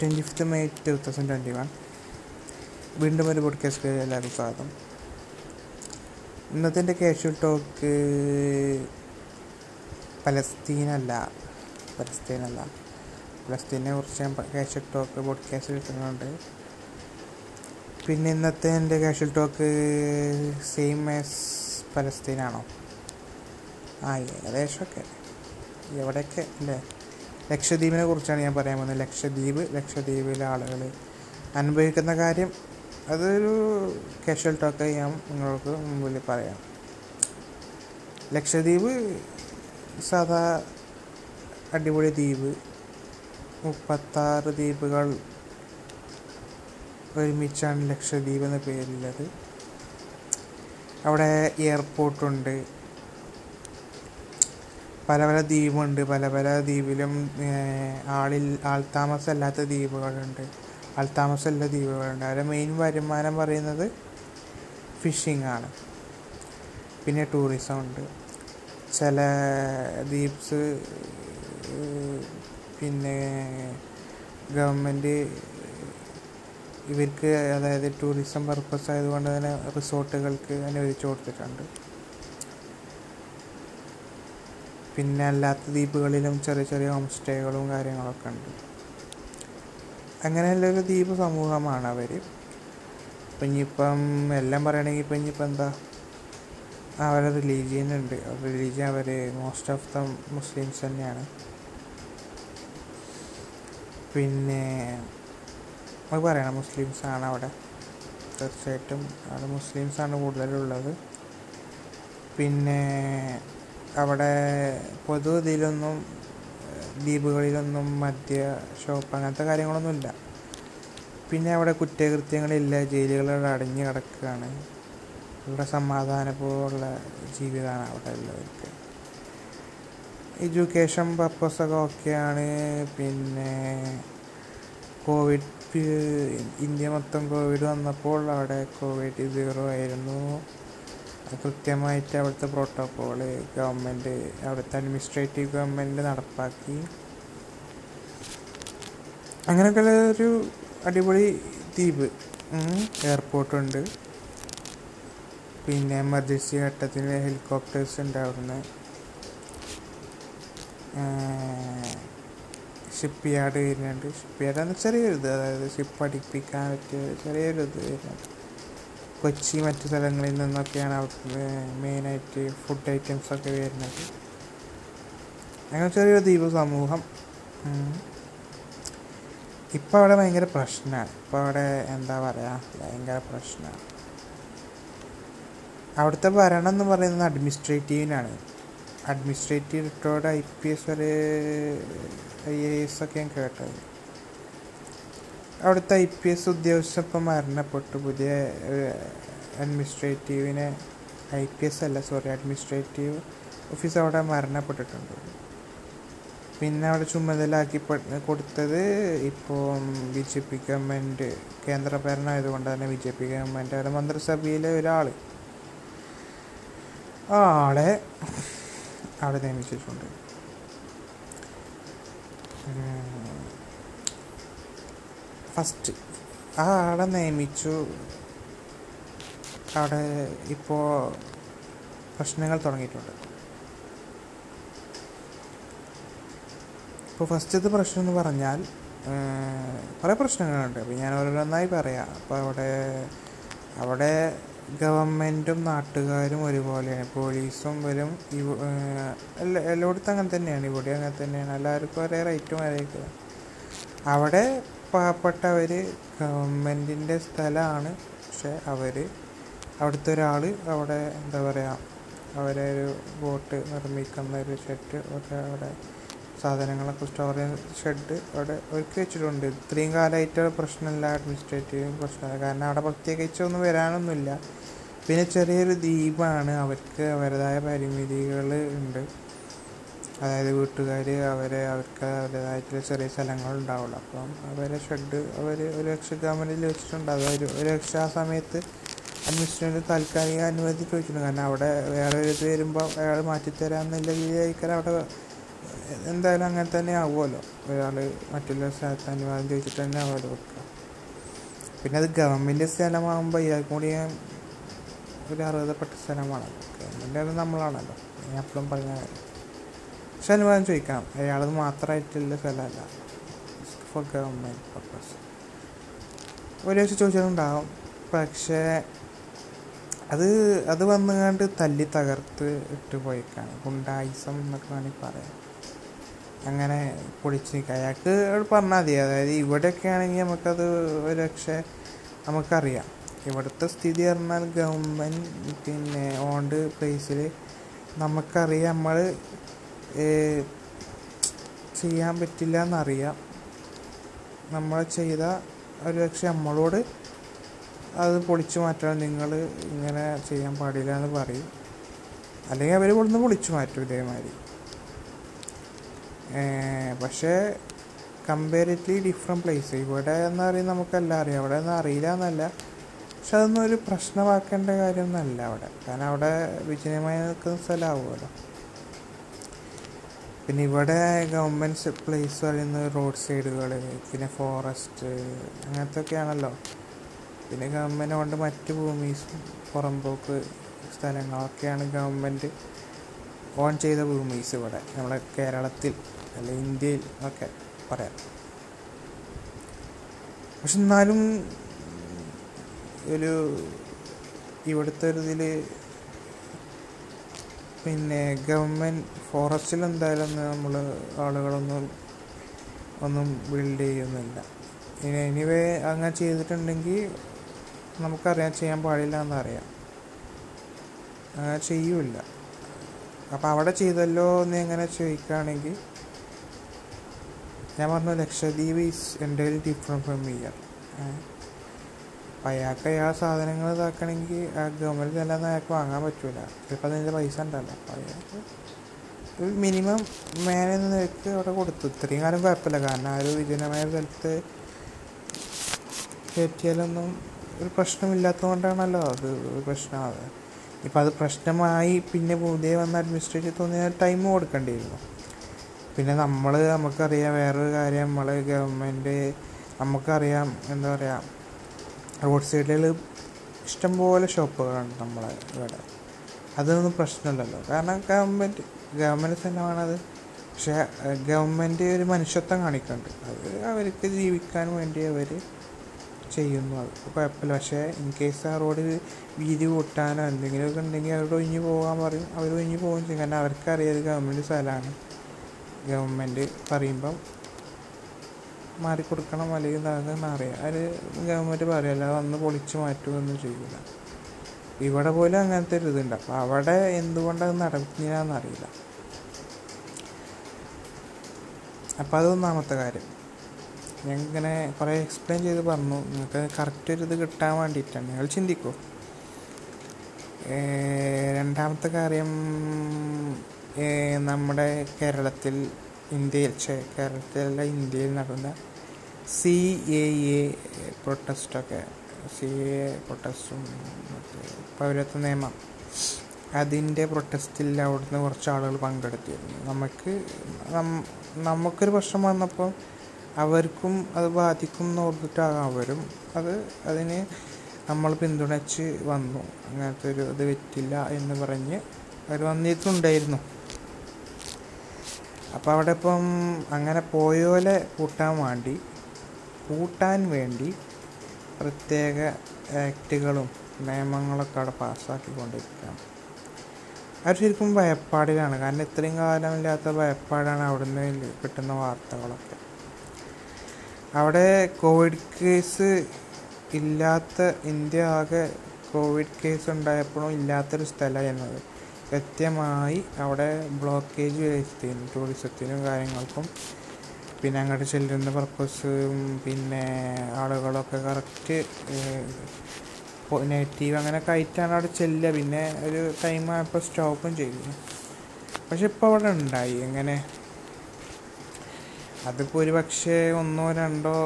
Twenty fifth May two thousand twenty one വീണ്ടും ഒരു podcast എല്ലാവർക്കും സ്വാഗതം. ഇന്നത്തെ എന്റെ കാഷ്വൽ ടോക്ക് പലസ്തീനല്ല പലസ്തീനല്ല. പലസ്തീനെ കുറിച്ച് ഞാൻ കാഷ്വൽ ടോക്ക് പോഡ്കാസ്റ്റ് കിട്ടുന്നുണ്ട് പിന്നെ ഇന്നത്തെ എന്റെ കാഷ്വൽ ടോക്ക് സെയിം ആസ് പലസ്തീനാണോ? ആ ഏകദേശമൊക്കെ എവിടെയൊക്കെ? അല്ലേ? ലക്ഷദ്വീപിനെ കുറിച്ചാണ് ഞാൻ പറയാൻ പോകുന്നത്. ലക്ഷദ്വീപ് ലക്ഷദ്വീപിലെ ആളുകൾ അനുഭവിക്കുന്ന കാര്യം അതൊരു കാഷ്വൽ ടോക്ക് ഞാൻ നിങ്ങൾക്ക് മുമ്പിൽ പറയാം. ലക്ഷദ്വീപ് സാധാ അടിപൊളി ദ്വീപ്. മുപ്പത്താറ് ദ്വീപുകൾ ഒരുമിച്ചാണ് ലക്ഷദ്വീപ് എന്ന പേരുള്ളത് അവിടെ എയർപോർട്ടുണ്ട് പല പല ദ്വീപുണ്ട്. പല പല ദ്വീപിലും ആളിൽ ആൾത്താമസമല്ലാത്ത ദ്വീപുകളുണ്ട്. ആൾത്താമസമുള്ള ദ്വീപുകളുണ്ട്. അവരുടെ മെയിൻ വരുമാനം പറയുന്നത് ഫിഷിംഗ് ആണ്. പിന്നെ ടൂറിസം ഉണ്ട്. ചില ദ്വീപ്സ് പിന്നെ ഗവൺമെന്റ് ഇവർക്ക് അതായത് ടൂറിസം പർപ്പസ് ആയതുകൊണ്ട് തന്നെ റിസോർട്ടുകൾക്ക് അനുവദിച്ചു കൊടുത്തിട്ടുണ്ട്. പിന്നെ അല്ലാത്ത ദ്വീപുകളിലും ചെറിയ ചെറിയ ഹോം സ്റ്റേകളും കാര്യങ്ങളൊക്കെ ഉണ്ട്. അങ്ങനെയുള്ളൊരു ദ്വീപ് സമൂഹമാണ് അവർ ഇപ്പം ഇനിയിപ്പം എല്ലാം പറയണമെങ്കിൽ ഇപ്പം ഇനിയിപ്പം എന്താ അവർ റിലീജിയൻ ഉണ്ട് റിലീജിയൻ അവർ മോസ്റ്റ് ഓഫ് ദ മുസ്ലിംസ് തന്നെയാണ്. പിന്നെ അത് പറയണം മുസ്ലിംസ് ആണ് അവിടെ. തീർച്ചയായിട്ടും അവിടെ മുസ്ലിംസാണ് കൂടുതലുള്ളത്. പിന്നെ അവിടെ പൊതു ഇതിലൊന്നും ദ്വീപുകളിലൊന്നും മദ്യ ഷോപ്പ് അങ്ങനത്തെ കാര്യങ്ങളൊന്നുമില്ല. പിന്നെ അവിടെ കുറ്റകൃത്യങ്ങളില്ല ജയിലുകളവിടെ അടഞ്ഞു കിടക്കുകയാണ്. ഇവിടെ സമാധാനപൂർവമുള്ള ജീവിതമാണ് അവിടെ ഉള്ളവർക്ക്. എഡ്യൂക്കേഷൻ പർപ്പസൊക്കെ ഓക്കെയാണ്. പിന്നെ കോവിഡ് ഇന്ത്യ മൊത്തം കോവിഡ് വന്നപ്പോൾ അവിടെ കോവിഡ് സീറോ ആയിരുന്നു. കൃത്യമായിട്ട് അവിടുത്തെ പ്രോട്ടോക്കോൾ ഗവൺമെന്റ് അവിടുത്തെ അഡ്മിനിസ്ട്രേറ്റീവ് ഗവൺമെന്റ് നടപ്പാക്കി. അങ്ങനെയൊക്കെയുള്ള ഒരു അടിപൊളി ദ്വീപ്. എയർപോർട്ടുണ്ട് പിന്നെ എമർജൻസി ഘട്ടത്തിൽ ഹെലികോപ്റ്റേഴ്സ് ഉണ്ട് അവിടുന്ന് ഷിപ്പ് യാർഡ് വരുന്നുണ്ട്. ഷിപ്പ് യാർഡ് ചെറിയൊരു ഇത് അതായത് ഷിപ്പ് അടിപ്പിക്കാൻ പറ്റിയ ചെറിയൊരു ഇത് വരുന്നുണ്ട്. കൊച്ചി മറ്റു സ്ഥലങ്ങളിൽ നിന്നൊക്കെയാണ് അവിടെ മെയിനായിട്ട് ഫുഡ് ഐറ്റംസൊക്കെ വരുന്നത്. അങ്ങനെ ചെറിയൊരു ദ്വീപ് സമൂഹം. ഇപ്പം അവിടെ ഭയങ്കര പ്രശ്നമാണ് ഇപ്പം അവിടെ എന്താ പറയുക ഭയങ്കര പ്രശ്നമാണ് അവിടുത്തെ ഭരണം എന്ന് പറയുന്നത് അഡ്മിനിസ്ട്രേറ്റീവിനാണ് administrative retired I P S വരെ ഐ എ എസ് ഒക്കെ ഞാൻ കേട്ടത്. അവിടുത്തെ ഐ പി എസ് ഉദ്യോഗസ്ഥ ഇപ്പം മരണപ്പെട്ടു. പുതിയ അഡ്മിനിസ്ട്രേറ്റീവിനെ ഐ പി എസ് അല്ല സോറി അഡ്മിനിസ്ട്രേറ്റീവ് ഓഫീസ് അവിടെ മരണപ്പെട്ടിട്ടുണ്ട്. പിന്നെ അവിടെ ചുമതലാക്കി കൊടുത്തത് ഇപ്പോൾ ബി ജെ പി ഗവൺമെന്റ് കേന്ദ്ര ഭരണം ആയതുകൊണ്ട് തന്നെ ബി ജെ പി ഗവൺമെന്റ് അവിടെ മന്ത്രിസഭയിലെ ഒരാൾ ആളെ അവിടെ നിയമിച്ചിട്ടുണ്ട്. ഫസ്റ്റ്. ആ ആളെ നിയമിച്ചു. അവിടെ ഇപ്പോൾ പ്രശ്നങ്ങൾ തുടങ്ങിയിട്ടുണ്ട്. ഇപ്പോൾ ഫസ്റ്റത്തെ പ്രശ്നം എന്ന് പറഞ്ഞാൽ കുറേ പ്രശ്നങ്ങളുണ്ട്. അപ്പോൾ ഞാൻ ഓരോന്നൊന്നായി പറയാം. അപ്പോൾ അവിടെ അവിടെ ഗവൺമെന്റും നാട്ടുകാരും ഒരുപോലെയാണ്. പോലീസും വരും. എല്ലാ എല്ലായിടത്തും അങ്ങനെ തന്നെയാണ്. ഇവിടെ അങ്ങനെ തന്നെയാണ്. എല്ലാവർക്കും ഒരേ റേറ്റും ഒരേ അവിടെ പാവപ്പെട്ടവർ ഗവൺമെന്റിന്റെ സ്ഥലമാണ് പക്ഷെ അവർ അവിടുത്തെ ഒരാൾ അവിടെ എന്താ പറയുക അവരെ ഒരു ബോട്ട് നിർമ്മിക്കുന്ന ഒരു ഷെഡ് ഒക്കെ അവിടെ സാധനങ്ങളൊക്കെ സ്റ്റോർ ചെയ്യുന്ന ഷെഡ് അവിടെ ഒരുക്കി വെച്ചിട്ടുണ്ട്. ഇത്രയും കാലമായിട്ട് പ്രശ്നമില്ല അഡ്മിനിസ്ട്രേറ്റീവ് പ്രശ്നമില്ല. കാരണം അവിടെ പ്രത്യേകിച്ച് ഒന്നും വരാനൊന്നുമില്ല. പിന്നെ ചെറിയൊരു ദ്വീപാണ്. അവർക്ക് അവരുടേതായ പരിമിതികൾ ഉണ്ട്. അതായത് വീട്ടുകാർ അവരെ അവർക്ക് അവരുടേതായിട്ടുള്ള ചെറിയ സ്ഥലങ്ങളുണ്ടാവുള്ളൂ. അപ്പം അവരെ ഷെഡ് അവർ ഒരു ലക്ഷ ഗവൺമെന്റിൽ വെച്ചിട്ടുണ്ട്. അത് ഒരു ഒരു ലക്ഷം ആ സമയത്ത് അഡ്മിനിസ്ട്രേറ്റീവ് താൽക്കാലിക അനുമതി ചോദിച്ചിട്ടുണ്ട്. കാരണം അവിടെ വേറെ ഒരു ഇത് വരുമ്പോൾ അയാൾ മാറ്റിത്തരാമെന്നുള്ള രീതിയായിരിക്കും അവിടെ എന്തായാലും അങ്ങനെ തന്നെ ആവുമല്ലോ. ഒരാൾ മറ്റുള്ള സ്ഥലത്ത് അനുവാദം ചോദിച്ചിട്ട് തന്നെ അവിടെ വെക്കുക. പിന്നെ അത് ഗവൺമെന്റ് സ്ഥലമാകുമ്പോൾ ഇയാൾക്കും കൂടി ഒരു അർഹതപ്പെട്ട സ്ഥലമാണ്. ഗവൺമെന്റ് നമ്മളാണല്ലോ. ഞാൻ എപ്പോഴും പറഞ്ഞ കാര്യം. പക്ഷെ അനുവാദം ചോദിക്കണം അയാളത് മാത്രമായിട്ടുള്ള സ്ഥലമല്ല ഫോർ ഗവൺമെന്റ് പർപ്പസ് ഒരു ദിവസം ചോദിച്ചിട്ടുണ്ടാവും പക്ഷേ അത് അത് വന്നുകൊണ്ട് തല്ലി തകർത്ത് ഇട്ട് പോയിക്കാണ്. ഗുണ്ടായിസം എന്നൊക്കെ വേണമെങ്കിൽ പറയാം. അങ്ങനെ പൊളിച്ച് നിൽക്കുക അയാൾക്ക് പറഞ്ഞാൽ മതി. അതായത് ഇവിടെയൊക്കെ ആണെങ്കിൽ നമുക്കത് ഒരു പക്ഷേ നമുക്കറിയാം. ഇവിടുത്തെ സ്ഥിതി പറഞ്ഞാൽ ഗവൺമെന്റ് പിന്നെ ഓണ്ട് പ്ലേസിൽ നമുക്കറിയാം. നമ്മൾ ചെയ്യാൻ പറ്റില്ല എന്നറിയാം നമ്മൾ ചെയ്ത ഒരു പക്ഷെ നമ്മളോട് അത് പൊളിച്ചു മാറ്റണം നിങ്ങൾ ഇങ്ങനെ ചെയ്യാൻ പാടില്ല എന്ന് പറയും. അല്ലെങ്കിൽ അവർ ഇവിടുന്ന് പൊളിച്ചു മാറ്റും ഇതേമാതിരി. പക്ഷേ കമ്പാരിറ്റീവ്ലി ഡിഫറെന്റ് പ്ലേസ് ഇവിടെ എന്ന് പറയുന്നത് നമുക്കെല്ലാം അറിയാം. അവിടെ ഒന്നും അറിയില്ല എന്നല്ല പക്ഷെ അതൊന്നും ഒരു പ്രശ്നമാക്കേണ്ട കാര്യമൊന്നുമല്ല അവിടെ. കാരണം അവിടെ വിജയമായി നിൽക്കുന്ന സ്ഥലമാവുമല്ലോ. പിന്നെ ഇവിടെ ഗവൺമെന്റ് പ്ലേസ് പറയുന്നത് റോഡ് സൈഡുകൾ പിന്നെ ഫോറസ്റ്റ് അങ്ങനത്തെ ഒക്കെയാണല്ലോ പിന്നെ ഗവൺമെന്റ് കൊണ്ട് മറ്റ് ഭൂമീസും പുറമ്പോക്ക് സ്ഥലങ്ങളൊക്കെയാണ് ഗവൺമെന്റ് ഓൺ ചെയ്ത ഭൂമീസ് ഇവിടെ. നമ്മുടെ കേരളത്തിൽ അല്ലെ ഇന്ത്യയിൽ ഒക്കെ പറയാം. പക്ഷെ എന്നാലും ഒരു ഇവിടുത്തെ ഒരു ഇതിൽ പിന്നെ ഗവൺമെന്റ് ഫോറസ്റ്റിൽ എന്തായാലും നമ്മൾ ആളുകളൊന്നും ഒന്നും ബിൽഡ് ചെയ്യുന്നില്ല. ഇനി എനിവേ അങ്ങനെ ചെയ്തിട്ടുണ്ടെങ്കിൽ നമുക്കറിയാം ചെയ്യാൻ പാടില്ല എന്നറിയാം അങ്ങനെ ചെയ്യൂല അപ്പോൾ അവിടെ ചെയ്തല്ലോ എന്ന് എങ്ങനെ ചോദിക്കുകയാണെങ്കിൽ ഞാൻ പറഞ്ഞു ലക്ഷദ്വീപ് ഈസ് എന്റെ ഡിഫറെന്റ് ഫ്രം ഇയർ അപ്പം അയാൾക്ക് അയാൾ സാധനങ്ങൾ ഇതാക്കണമെങ്കിൽ ആ ഗവൺമെന്റ് അല്ലാതെ അയാൾക്ക് വാങ്ങാൻ പറ്റൂല. ചിലപ്പോൾ അതിന്റെ പൈസ ഉണ്ടല്ലോ. അപ്പോൾ അയാൾക്ക് ഒരു മിനിമം മേനെന്ന് നിരക്ക് അവിടെ കൊടുത്തു. ഇത്രയും കാലം കുഴപ്പമില്ല. കാരണം ആ ഒരു വിജനമായ സ്ഥലത്ത് കയറ്റിയാലൊന്നും ഒരു പ്രശ്നമില്ലാത്തതുകൊണ്ടാണല്ലോ അത് ഒരു പ്രശ്നമാകുന്നത് ഇപ്പം അത് പ്രശ്നമായി പിന്നെ പുതിയ വന്ന അഡ്മിനിസ്ട്രേറ്റീവ് തോന്നിയ ടൈം കൊടുക്കേണ്ടിയിരുന്നു. പിന്നെ നമ്മൾ നമുക്കറിയാം വേറൊരു കാര്യം. നമ്മൾ ഗവൺമെന്റ് നമുക്കറിയാം എന്താ പറയുക റോഡ് സൈഡിൽ ഇഷ്ടംപോലെ ഷോപ്പുകളുണ്ട് നമ്മളെ ഇവിടെ. അതൊന്നും പ്രശ്നമില്ലല്ലോ. കാരണം ഗവൺമെന്റ് ഗവൺമെന്റ് സ്ഥലമാണത് പക്ഷേ ഗവൺമെന്റ് ഒരു മനുഷ്യത്വം കാണിക്കുന്നുണ്ട്. അത് അവർക്ക് ജീവിക്കാൻ വേണ്ടി അവർ ചെയ്യുന്നു. അത് കുഴപ്പമില്ല. പക്ഷേ ഇൻ കേസ് ആ റോഡ് വീതി കൂട്ടാനോ എന്തെങ്കിലുമൊക്കെ ഉണ്ടെങ്കിൽ അവരോട് ഒഴിഞ്ഞു പോകാൻ പറയും. അവർ ഒഴിഞ്ഞു പോകുകയും ചെയ്യും. കാരണം അവർക്കറിയാം ഗവൺമെന്റ് സ്ഥലമാണ്. ഗവൺമെന്റ് പറയുമ്പം മാറിക്കൊടുക്കണം അല്ലെങ്കിൽ ഇതാകുന്ന അറിയാം. അത് ഗവൺമെന്റ് പറയല്ല വന്ന് പൊളിച്ചു മാറ്റുകയൊന്നും ചെയ്യില്ല ഇവിടെ പോലും അങ്ങനത്തെ ഒരു ഇതുണ്ട്. അപ്പോൾ അവിടെ എന്തുകൊണ്ടത് നടന്നില്ലാന്നറിയില്ല അപ്പോൾ അതൊന്നാമത്തെ കാര്യം. ഞാൻ ഇങ്ങനെ കുറേ എക്സ്പ്ലെയിൻ ചെയ്ത് പറഞ്ഞു. നിങ്ങൾക്ക് കറക്റ്റ് ഒരു ഇത് കിട്ടാൻ വേണ്ടിയിട്ടാണ്. നിങ്ങൾ ചിന്തിക്കൂ. രണ്ടാമത്തെ കാര്യം നമ്മുടെ കേരളത്തിൽ ഇന്ത്യയിൽ കേരളത്തിലല്ല ഇന്ത്യയിൽ നടന്ന സി എ എ പ്രൊട്ടസ്റ്റൊക്കെ സി എ പ്രൊട്ടസ്റ്റും മറ്റേ പൗരത്വ നിയമം അതിന്റെ പ്രൊട്ടസ്റ്റിൽ അവിടുന്ന് കുറച്ച് ആളുകൾ പങ്കെടുത്തിരുന്നു. നമുക്ക് നമുക്കൊരു പ്രശ്നം വന്നപ്പോൾ അവർക്കും അത് ബാധിക്കും എന്ന് ഓർത്തിട്ടാകാം അവരും അത് അതിന് നമ്മൾ പിന്തുണച്ച് വന്നു. അങ്ങനത്തെ ഒരു ഇത് പറ്റില്ല എന്ന് പറഞ്ഞ് അവർ വന്നിട്ടുണ്ടായിരുന്നു. അപ്പോൾ അവിടെ ഇപ്പം അങ്ങനെ പോയോലെ കൂട്ടാൻ വേണ്ടി കൂട്ടാൻ വേണ്ടി പ്രത്യേക ആക്റ്റുകളും നിയമങ്ങളൊക്കെ അവിടെ പാസ്സാക്കിക്കൊണ്ടിരിക്കുകയാണ്. അത് ശരിക്കും ഭയപ്പാടിലാണ്. കാരണം ഇത്രയും കാലമില്ലാത്ത ഭയപ്പാടാണ് അവിടുന്ന് കിട്ടുന്ന വാർത്തകളൊക്കെ. അവിടെ കോവിഡ് കേസ് ഇല്ലാത്ത ഇന്ത്യ ആകെ കോവിഡ് കേസ് ഉണ്ടായപ്പോഴും ഇല്ലാത്തൊരു സ്ഥലമായിരുന്നത്. കൃത്യമായി അവിടെ ബ്ലോക്കേജ് വരുത്തിയിരുന്നു ടൂറിസത്തിനും കാര്യങ്ങൾക്കും. പിന്നെ അങ്ങോട്ട് ചെല്ലുന്ന പർപ്പസും പിന്നെ ആളുകളൊക്കെ കറക്റ്റ് നെഗറ്റീവ് അങ്ങനെയൊക്കെ ആയിട്ടാണ് അവിടെ ചെല്ലുക. പിന്നെ ഒരു ടൈം ആയപ്പോൾ സ്റ്റോപ്പും ചെയ്തു. പക്ഷെ ഇപ്പോൾ അവിടെ ഉണ്ടായി. എങ്ങനെ? അതിപ്പോൾ ഒരു പക്ഷേ ഒന്നോ രണ്ടോ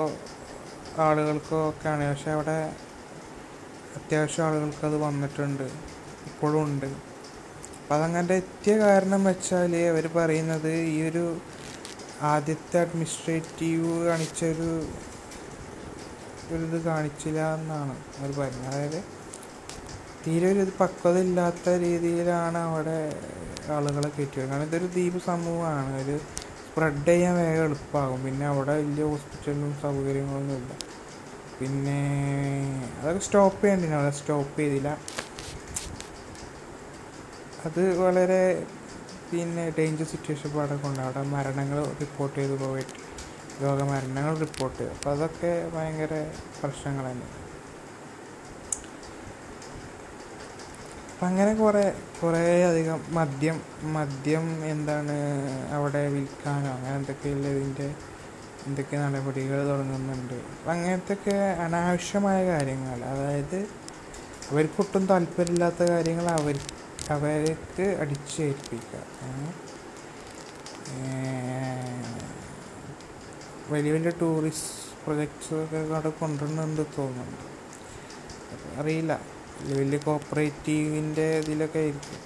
ആളുകൾക്കോ ഒക്കെയാണ് പക്ഷെ അവിടെ അത്യാവശ്യം ആളുകൾക്ക് അത് വന്നിട്ടുണ്ട്. ഇപ്പോഴും ഉണ്ട്. അപ്പം അതങ്ങനെ എത്തിയ കാരണം വെച്ചാൽ അവർ പറയുന്നത് ഈ ഒരു ആദ്യത്തെ അഡ്മിനിസ്ട്രേറ്റീവ് കാണിച്ചൊരു ഒരു ഇത് കാണിച്ചില്ല എന്നാണ് അവർ പറയുന്നത്. അതായത് തീരെ ഒരു ഇത് പക്വത ഇല്ലാത്ത രീതിയിലാണ് അവിടെ ആളുകളെ കയറ്റിയത്. കാരണം ഇതൊരു ദ്വീപ് സമൂഹമാണ്. ഒരു സ്പ്രെഡ് ചെയ്യാൻ വേഗം എളുപ്പമാകും പിന്നെ അവിടെ വലിയ ഹോസ്പിറ്റലും സൗകര്യങ്ങളൊന്നും ഇല്ല പിന്നെ അതൊക്കെ സ്റ്റോപ്പ് ചെയ്യണ്ടിന് അവിടെ സ്റ്റോപ്പ് ചെയ്തില്ല. അത് വളരെ പിന്നെ ഡേഞ്ചർ സിറ്റുവേഷൻ കൊണ്ട് അവിടെ മരണങ്ങൾ റിപ്പോർട്ട് ചെയ്ത് പോയിട്ട്. രോഗമരണങ്ങൾ റിപ്പോർട്ട് ചെയ്തു. അപ്പോൾ അതൊക്കെ ഭയങ്കര പ്രശ്നങ്ങൾ തന്നെ. അപ്പം അങ്ങനെ കുറേ കുറേ അധികം മദ്യം മദ്യം എന്താണ് അവിടെ വിൽക്കാനോ അങ്ങനെ എന്തൊക്കെയുള്ള ഇതിന്റെ എന്തൊക്കെ നടപടികൾ തുടങ്ങുന്നുണ്ട്. അപ്പം അങ്ങനത്തെയൊക്കെ അനാവശ്യമായ കാര്യങ്ങൾ. അതായത് അവർക്കൊട്ടും താല്പര്യമില്ലാത്ത കാര്യങ്ങൾ അവർ അവർക്ക് അടിച്ചേൽപ്പിക്കുക. വലിയ വലിയ ടൂറിസ്റ്റ് പ്രൊജക്ട്സൊക്കെ അവിടെ കൊണ്ടുവരുന്നുണ്ട് തോന്നുന്നുണ്ട് അറിയില്ല. വലിയ വലിയ കോപ്പറേറ്റീവിന്റെ ഇതിലൊക്കെ ആയിരിക്കും.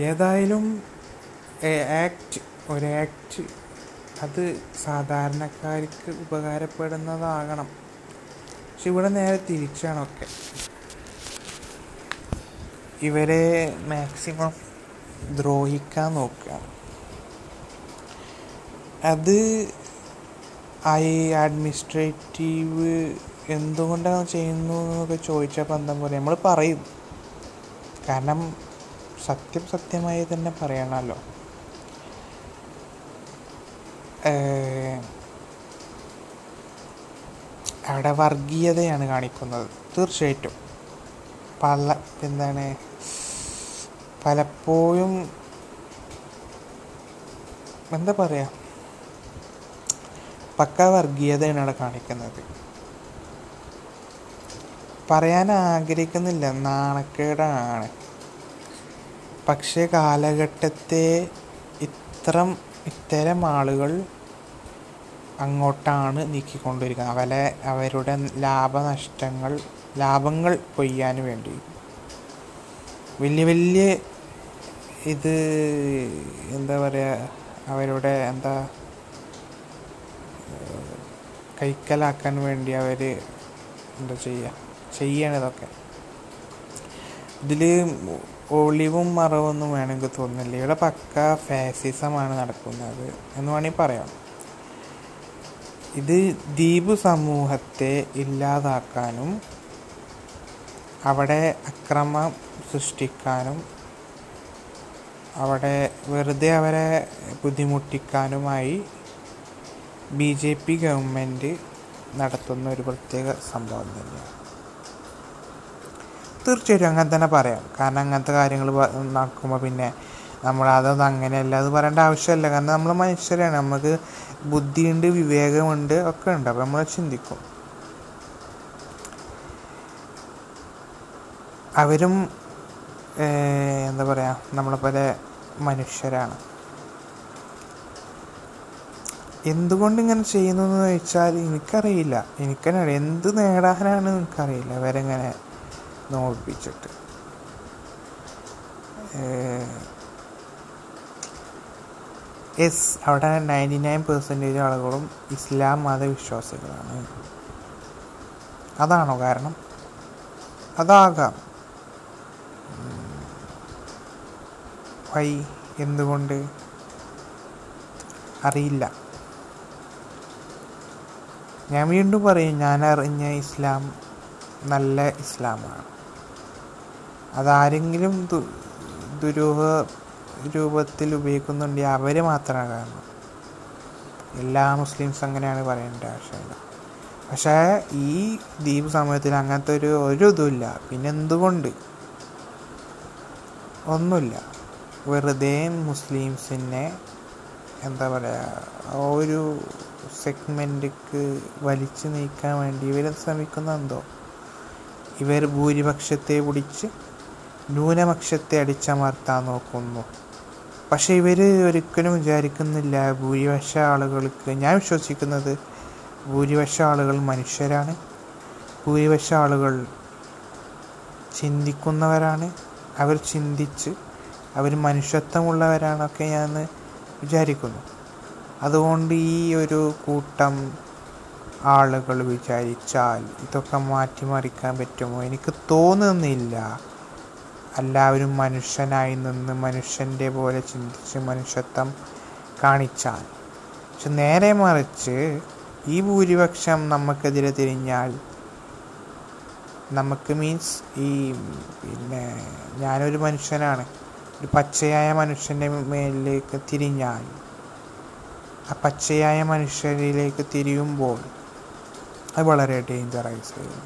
ഏതായാലും ആക്ട് ഒരു ആക്ട് അത് സാധാരണക്കാർക്ക് ഉപകാരപ്പെടുന്നതാകണം. പക്ഷെ ഇവിടെ നേരെ തിരിച്ചാണ് ഒക്കെ. ഇവരെ മാക്സിമം ദ്രോഹിക്കാൻ നോക്കുക. അത് ഐ അഡ്മിനിസ്ട്രേറ്റീവ് എന്തുകൊണ്ടാണ് ചെയ്യുന്നു എന്നൊക്കെ ചോദിച്ചപ്പോൾ എന്താ പറയുക നമ്മൾ പറയും. കാരണം സത്യം സത്യമായി തന്നെ പറയണമല്ലോ അവിടെ വർഗീയതയാണ് കാണിക്കുന്നത്. തീർച്ചയായിട്ടും. പല എന്താണ് പലപ്പോഴും എന്താ പറയുക പക്ക വർഗീയതയാണ് അവിടെ കാണിക്കുന്നത്. പറയാൻ ആഗ്രഹിക്കുന്നില്ല നാണക്കേടാണ്. പക്ഷേ കാലഘട്ടത്തെ ഇത്രം ഇത്തരം ആളുകൾ അങ്ങോട്ടാണ് നീക്കിക്കൊണ്ടിരിക്കുന്നത്. അവരെ അവരുടെ ലാഭനഷ്ടങ്ങൾ ലാഭങ്ങൾ കൊയ്യാൻ വേണ്ടി. വലിയ വലിയ ഇത് എന്താ പറയുക അവരുടെ എന്താ കൈക്കലാക്കാൻ വേണ്ടി അവർ എന്താ ചെയ്യുക ചെയ്യണം ഇതൊക്കെ ഇതിൽ ഒളിവും മറവൊന്നും വേണമെങ്കിൽ തോന്നുന്നില്ല. ഇവിടെ പക്ക ഫാസിസമാണ് നടക്കുന്നത് എന്ന് വേണമെങ്കിൽ പറയാം. ഇത് ദ്വീപ് സമൂഹത്തെ ഇല്ലാതാക്കാനും അവിടെ അക്രമം സൃഷ്ടിക്കാനും അവിടെ വെറുതെ അവരെ ബുദ്ധിമുട്ടിക്കാനുമായി ബി ജെ പി ഗവൺമെന്റ് നടത്തുന്ന ഒരു പ്രത്യേക സംഭവം തന്നെയാണ്. തീർച്ചയായിട്ടും അങ്ങനെ തന്നെ പറയാം. കാരണം അങ്ങനത്തെ കാര്യങ്ങൾ നടക്കുമ്പോൾ പിന്നെ നമ്മൾ അതൊന്നും അങ്ങനെയല്ല അത് പറയേണ്ട ആവശ്യമല്ല. കാരണം നമ്മൾ മനുഷ്യരാണ്. നമുക്ക് ബുദ്ധിയുണ്ട് വിവേകമുണ്ട് ഒക്കെ ഉണ്ട്. അപ്പോൾ നമ്മൾ ചിന്തിക്കും. അവരും എന്താ പറയുക നമ്മളെ പോലെ മനുഷ്യരാണ്. എന്തുകൊണ്ട് ഇങ്ങനെ ചെയ്യുന്നു എന്ന് ചോദിച്ചാൽ എനിക്കറിയില്ല. എനിക്കന്നെ എന്ത് നേടാനാണ് എനിക്കറിയില്ല. അവരെങ്ങനെ നോക്കിപ്പിച്ചിട്ട് എസ് അവിടെ നയന്റി നയൻ പെർസെന്റേജ് ആളുകളും ഇസ്ലാം മതവിശ്വാസികളാണ്. അതാണോ കാരണം? അതാകാം. വൈ എന്തുകൊണ്ട് അറിയില്ല. ഞാൻ വീണ്ടും പറയും ഞാൻ അറിഞ്ഞ ഇസ്ലാം നല്ല ഇസ്ലാമാണ്. അതാരെങ്കിലും ദു ദുരൂഹ രൂപത്തിൽ ഉപയോഗിക്കുന്നുണ്ടെങ്കിൽ അവർ മാത്രമാണ് കാരണം. എല്ലാ മുസ്ലിംസ് അങ്ങനെയാണ് പറയേണ്ട ആവശ്യമില്ല. പക്ഷേ ഈ ദ്വീപ് സമയത്തിൽ അങ്ങനത്തെ ഒരു ഒരു ഇതുമില്ല പിന്നെ എന്തുകൊണ്ട്? ഒന്നുമില്ല. വെറുതെ മുസ്ലിംസിനെ എന്താ പറയുക ഒരു സെഗ്മെന്റിക്ക് വലിച്ചു നീക്കാൻ വേണ്ടി ഇവർ ശ്രമിക്കുന്ന എന്തോ. ഇവർ ഭൂരിപക്ഷത്തെ പിടിച്ച് ന്യൂനപക്ഷത്തെ അടിച്ചമർത്താൻ നോക്കുന്നു. പക്ഷെ ഇവർ ഒരിക്കലും വിചാരിക്കുന്നില്ല ഭൂരിപക്ഷ ആളുകൾക്ക് ഞാൻ വിശ്വസിക്കുന്നത് ഭൂരിപക്ഷ ആളുകൾ മനുഷ്യരാണ്. ഭൂരിപക്ഷ ആളുകൾ ചിന്തിക്കുന്നവരാണ്. അവർ ചിന്തിച്ച് അവർ മനുഷ്യത്വമുള്ളവരാണൊക്കെ ഞാൻ വിചാരിക്കുന്നു. അതുകൊണ്ട് ഈ ഒരു കൂട്ടം ആളുകൾ വിചാരിച്ചാൽ ഇതൊക്കെ മാറ്റിമറിക്കാൻ പറ്റുമോ? എനിക്ക് തോന്നുന്നില്ല. എല്ലാവരും മനുഷ്യനായി നിന്ന് മനുഷ്യന്റെ പോലെ ചിന്തിച്ച് മനുഷ്യത്വം കാണിച്ചാൽ. പക്ഷെ നേരെ മറിച്ച് ഈ ഭൂരിപക്ഷം നമുക്കെതിരെ തിരിഞ്ഞാൽ നമുക്ക് മീൻസ് ഈ പിന്നെ ഞാനൊരു മനുഷ്യനാണ്. ഒരു പച്ചയായ മനുഷ്യന്റെ മേലിലേക്ക് തിരിഞ്ഞാൽ ആ പച്ചയായ മനുഷ്യരിലേക്ക് തിരിയുമ്പോൾ അത് വളരെ ഡേഞ്ചറൈസ് ചെയ്യും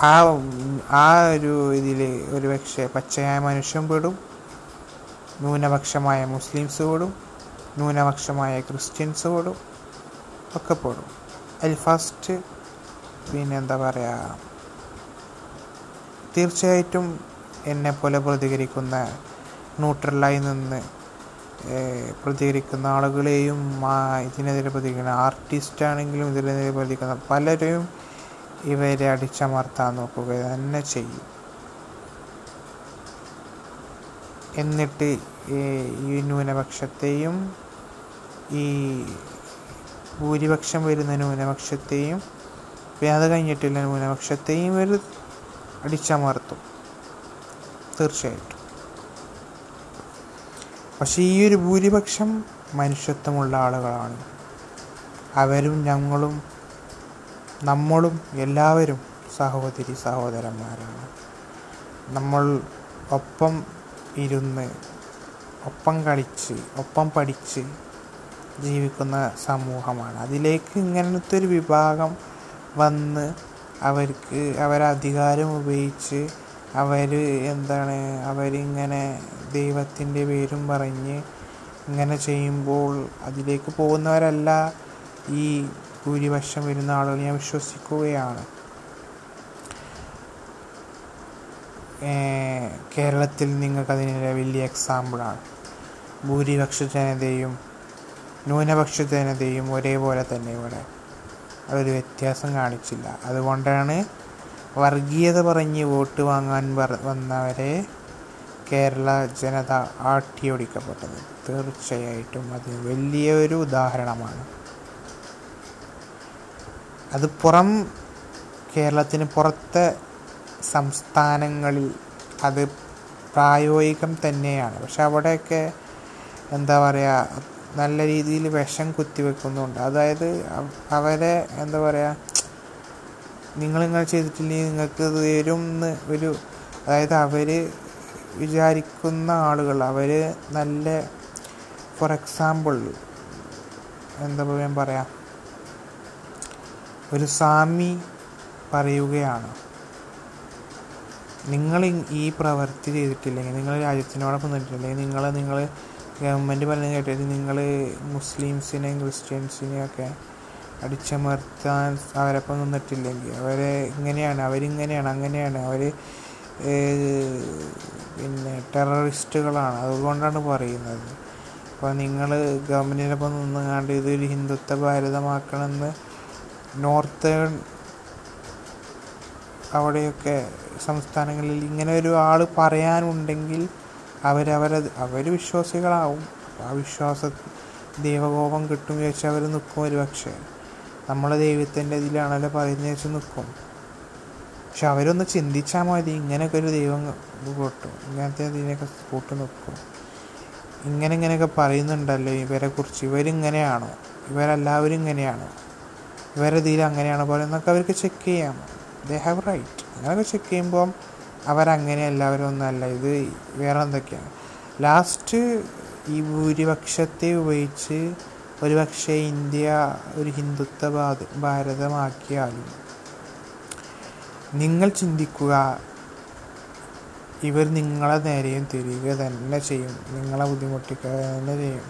ആ ആ ഒരു ഇതിൽ ഒരു പക്ഷേ പച്ചയായ മനുഷ്യൻ പെടും ന്യൂനപക്ഷമായ മുസ്ലിംസ് പെടും ന്യൂനപക്ഷമായ ക്രിസ്ത്യൻസ് പെടും ഒക്കെ പെടും. അതിൽ ഫസ്റ്റ് പിന്നെന്താ പറയുക തീർച്ചയായിട്ടും എന്നെ പോലെ പ്രതികരിക്കുന്ന ന്യൂട്രലായി നിന്ന് പ്രതികരിക്കുന്ന ആളുകളെയും ഇതിനെതിരെ പ്രതികരിക്കുന്ന ആർട്ടിസ്റ്റ് ആണെങ്കിലും ഇതിനെതിരെ പ്രതികരിക്കുന്ന പലരെയും ഇവരെ അടിച്ചമർത്താൻ നോക്കുക. തന്നെ ചെയ്യും. എന്നിട്ട് ഈ ന്യൂനപക്ഷത്തെയും ഈ ഭൂരിപക്ഷം വരുന്ന ന്യൂനപക്ഷത്തെയും വ്യാധ കഴിഞ്ഞിട്ടില്ല ന്യൂനപക്ഷത്തെയും ഇവർ അടിച്ചമർത്തും. തീർച്ചയായിട്ടും. പക്ഷേ ഈ ഒരു ഭൂരിപക്ഷം മനുഷ്യത്വമുള്ള ആളുകളാണ്. അവരും ഞങ്ങളും നമ്മളും എല്ലാവരും സഹോദരി സഹോദരന്മാരാണ്. നമ്മൾ ഒപ്പം ഇരുന്ന് ഒപ്പം കളിച്ച് ഒപ്പം പഠിച്ച് ജീവിക്കുന്ന സമൂഹമാണ്. അതിലേക്ക് ഇങ്ങനത്തെ ഒരു വിഭാഗം വന്ന് അവർക്ക് അവരധികാരം ഉപയോഗിച്ച് അവർ എന്താണ് അവരിങ്ങനെ ദൈവത്തിന്റെ പേരും പറഞ്ഞ് ഇങ്ങനെ ചെയ്യുമ്പോൾ അതിലേക്ക് പോകുന്നവരല്ല ഈ ഭൂരിപക്ഷം വരുന്ന ആളുകൾ. ഞാൻ വിശ്വസിക്കുകയാണ്. കേരളത്തിൽ നിങ്ങൾക്കതിനെ വലിയ എക്സാമ്പിളാണ് ഭൂരിപക്ഷ ജനതയും ന്യൂനപക്ഷ ജനതയും ഒരേപോലെ തന്നെ ഇവിടെ. അതൊരു വ്യത്യാസം കാണിച്ചില്ല. അതുകൊണ്ടാണ് വർഗീയത പറഞ്ഞ് വോട്ട് വാങ്ങാൻ വന്നവരെ കേരള ജനത ആട്ടിയോടിക്കപ്പെട്ടത്. തീർച്ചയായിട്ടും അത് വലിയൊരു ഉദാഹരണമാണ്. അത് പുറം കേരളത്തിന് പുറത്തെ സംസ്ഥാനങ്ങളിൽ അത് പ്രായോഗികം തന്നെയാണ്. പക്ഷെ അവിടെയൊക്കെ എന്താ പറയുക നല്ല രീതിയിൽ വിഷം കുത്തിവെക്കുന്നുണ്ട്. അതായത് അവരെ എന്താ പറയുക നിങ്ങളിങ്ങനെ ചെയ്തിട്ടില്ലെങ്കിൽ നിങ്ങൾക്ക് തരും ഒരു അതായത് അവർ വിചാരിക്കുന്ന ആളുകൾ അവർ നല്ല ഫോർ എക്സാമ്പിൾ എന്താ ഞാൻ പറയാം ഒരു സാമി പറയുകയാണ് നിങ്ങൾ ഈ പ്രവൃത്തി ചെയ്തിട്ടില്ലെങ്കിൽ നിങ്ങൾ രാജ്യത്തിനോടൊപ്പം നിന്നിട്ടില്ലെങ്കിൽ നിങ്ങൾ നിങ്ങൾ ഗവൺമെന്റ് പറയുന്നത് കേട്ടിട്ട് നിങ്ങൾ മുസ്ലിംസിനെയും ക്രിസ്ത്യൻസിനെയും ഒക്കെ അടിച്ചമർത്താൻ അവരൊപ്പം നിന്നിട്ടില്ലെങ്കിൽ. അവരെ ഇങ്ങനെയാണ് അവരിങ്ങനെയാണ് അങ്ങനെയാണ്. അവർ പിന്നെ ടെററിസ്റ്റുകളാണ്. അതുകൊണ്ടാണ് പറയുന്നത്. അപ്പോൾ നിങ്ങൾ ഗവൺമെന്റിനൊപ്പം നിന്നുകൊണ്ട് ഇതൊരു ഹിന്ദുത്വ ഭാരതമാക്കണമെന്ന് നോർത്തേൺ അവിടെയൊക്കെ സംസ്ഥാനങ്ങളിൽ ഇങ്ങനെ ഒരു ആൾ പറയാനുണ്ടെങ്കിൽ അവരവരത് അവർ വിശ്വാസികളാവും. ആ വിശ്വാസ ദൈവകോപം കിട്ടും ചോദിച്ചാൽ അവർ നിൽക്കും ഒരു പക്ഷേ നമ്മളെ ദൈവത്തിന്റെ ഇതിലാണല്ലോ പറയുന്നത് വെച്ച് നിൽക്കും. പക്ഷെ അവരൊന്ന് ചിന്തിച്ചാൽ മതി. ഇങ്ങനെയൊക്കെ ഒരു ദൈവം കൂട്ടും. ഇങ്ങനത്തെ ഇതിനെയൊക്കെ കൂട്ടി നിൽക്കും. ഇങ്ങനെ ഇങ്ങനെയൊക്കെ പറയുന്നുണ്ടല്ലോ ഇവരെ കുറിച്ച് ഇവരിങ്ങനെയാണോ? ഇവരെല്ലാവരും ഇങ്ങനെയാണോ? ഇവരെ ഇതിൽ അങ്ങനെയാണോ പറയുന്നൊക്കെ അവർക്ക് ചെക്ക് ചെയ്യാം. ദേ ഹാവ് റൈറ്റ് അങ്ങനെയൊക്കെ ചെക്ക് ചെയ്യുമ്പം അവരങ്ങനെ എല്ലാവരും ഒന്നല്ല. ഇത് വേറെ എന്തൊക്കെയാണ്? ലാസ്റ്റ് ഈ ഭൂരിപക്ഷത്തെ ഉപയോഗിച്ച് ഒരുപക്ഷെ ഇന്ത്യ ഒരു ഹിന്ദുത്വ ഭാരതമാക്കിയാലും നിങ്ങൾ ചിന്തിക്കുക ഇവർ നിങ്ങളെ നേരെയും തിരികെ തന്നെ ചെയ്യും. നിങ്ങളെ ബുദ്ധിമുട്ടിക്കുക തന്നെ ചെയ്യും.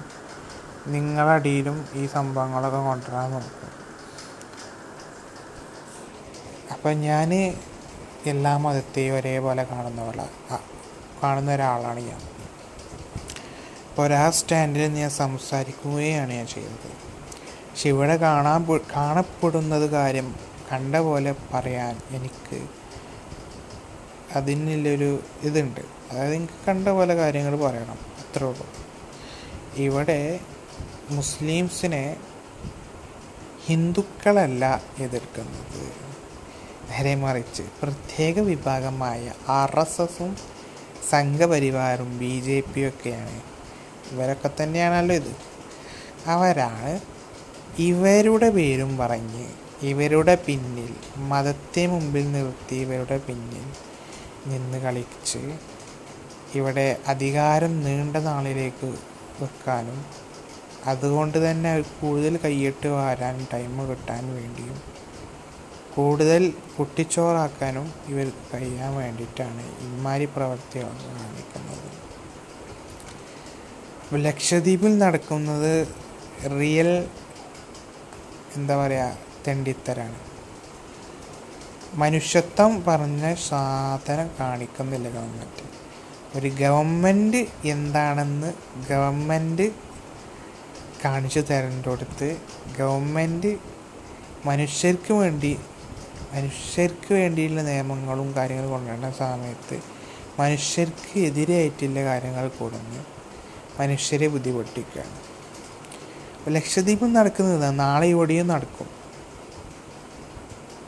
നിങ്ങളടിയിലും ഈ സംഭവങ്ങളൊക്കെ കൊണ്ടുവരാൻ നോക്കും. അപ്പം ഞാൻ എല്ലാ മതത്തെയും ഒരേപോലെ കാണുന്ന കാണുന്ന ഒരാളാണ് ഞാൻ. അപ്പോൾ ഒരാ സ്റ്റാൻഡിൽ ഞാൻ സംസാരിക്കുകയാണ് ഞാൻ ചെയ്തത് പക്ഷെ ഇവിടെ കാണാൻ കാണപ്പെടുന്നത് കാര്യം കണ്ട പോലെ പറയാൻ എനിക്ക് അതിനുള്ളൊരു ഇതുണ്ട്. അതായത് എനിക്ക് കണ്ട പോലെ കാര്യങ്ങൾ പറയണം. അത്രേ ഉള്ളൂ. ഇവിടെ മുസ്ലിംസിനെ ഹിന്ദുക്കളല്ല എതിർക്കുന്നത്. നേരെ മറിച്ച് പ്രത്യേക വിഭാഗമായ ആർ എസ് എസും സംഘപരിവാറും ബി ജെ പിയും ഒക്കെയാണ് ഇവരൊക്കെ തന്നെയാണല്ലോ ഇത്. അവരാണ് ഇവരുടെ പേരും പറഞ്ഞ് ഇവരുടെ പിന്നിൽ മതത്തെ മുമ്പിൽ നിർത്തി ഇവരുടെ പിന്നിൽ നിന്ന് കളിച്ച് ഇവിടെ അധികാരം നീണ്ട നാളിലേക്ക് വെക്കാനും അതുകൊണ്ട് തന്നെ കൂടുതൽ കൈയിട്ട് വാരാൻ ടൈം കിട്ടാൻ വേണ്ടിയും കൂടുതൽ കുട്ടിച്ചോറാക്കാനും ഇവർ കഴിയാൻ വേണ്ടിയിട്ടാണ് ഇമാരി പ്രവർത്തികൾ കാണിക്കുന്നത് ലക്ഷദ്വീപിൽ നടക്കുന്നത് റിയൽ എന്താ പറയുക തെണ്ടിത്തരാണ്. മനുഷ്യത്വം പറഞ്ഞ സാധനം കാണിക്കുന്നില്ല ഗവൺമെന്റ് ഒരു ഗവൺമെന്റ് എന്താണെന്ന് ഗവൺമെന്റ് കാണിച്ചു തരേണ്ടടുത്ത് ഗവൺമെന്റ് മനുഷ്യർക്ക് വേണ്ടി മനുഷ്യർക്ക് വേണ്ടിയുള്ള നിയമങ്ങളും കാര്യങ്ങളും കൊണ്ടുവരുന്ന സമയത്ത് മനുഷ്യർക്ക് എതിരായിട്ടുള്ള കാര്യങ്ങൾ കൊടുന്ന്. മനുഷ്യരെ ബുദ്ധിമുട്ടിക്കുകയാണ്. അപ്പോൾ ലക്ഷദ്വീപിൽ നടക്കുന്നത് നാളെ ഇവിടെയും നടക്കും.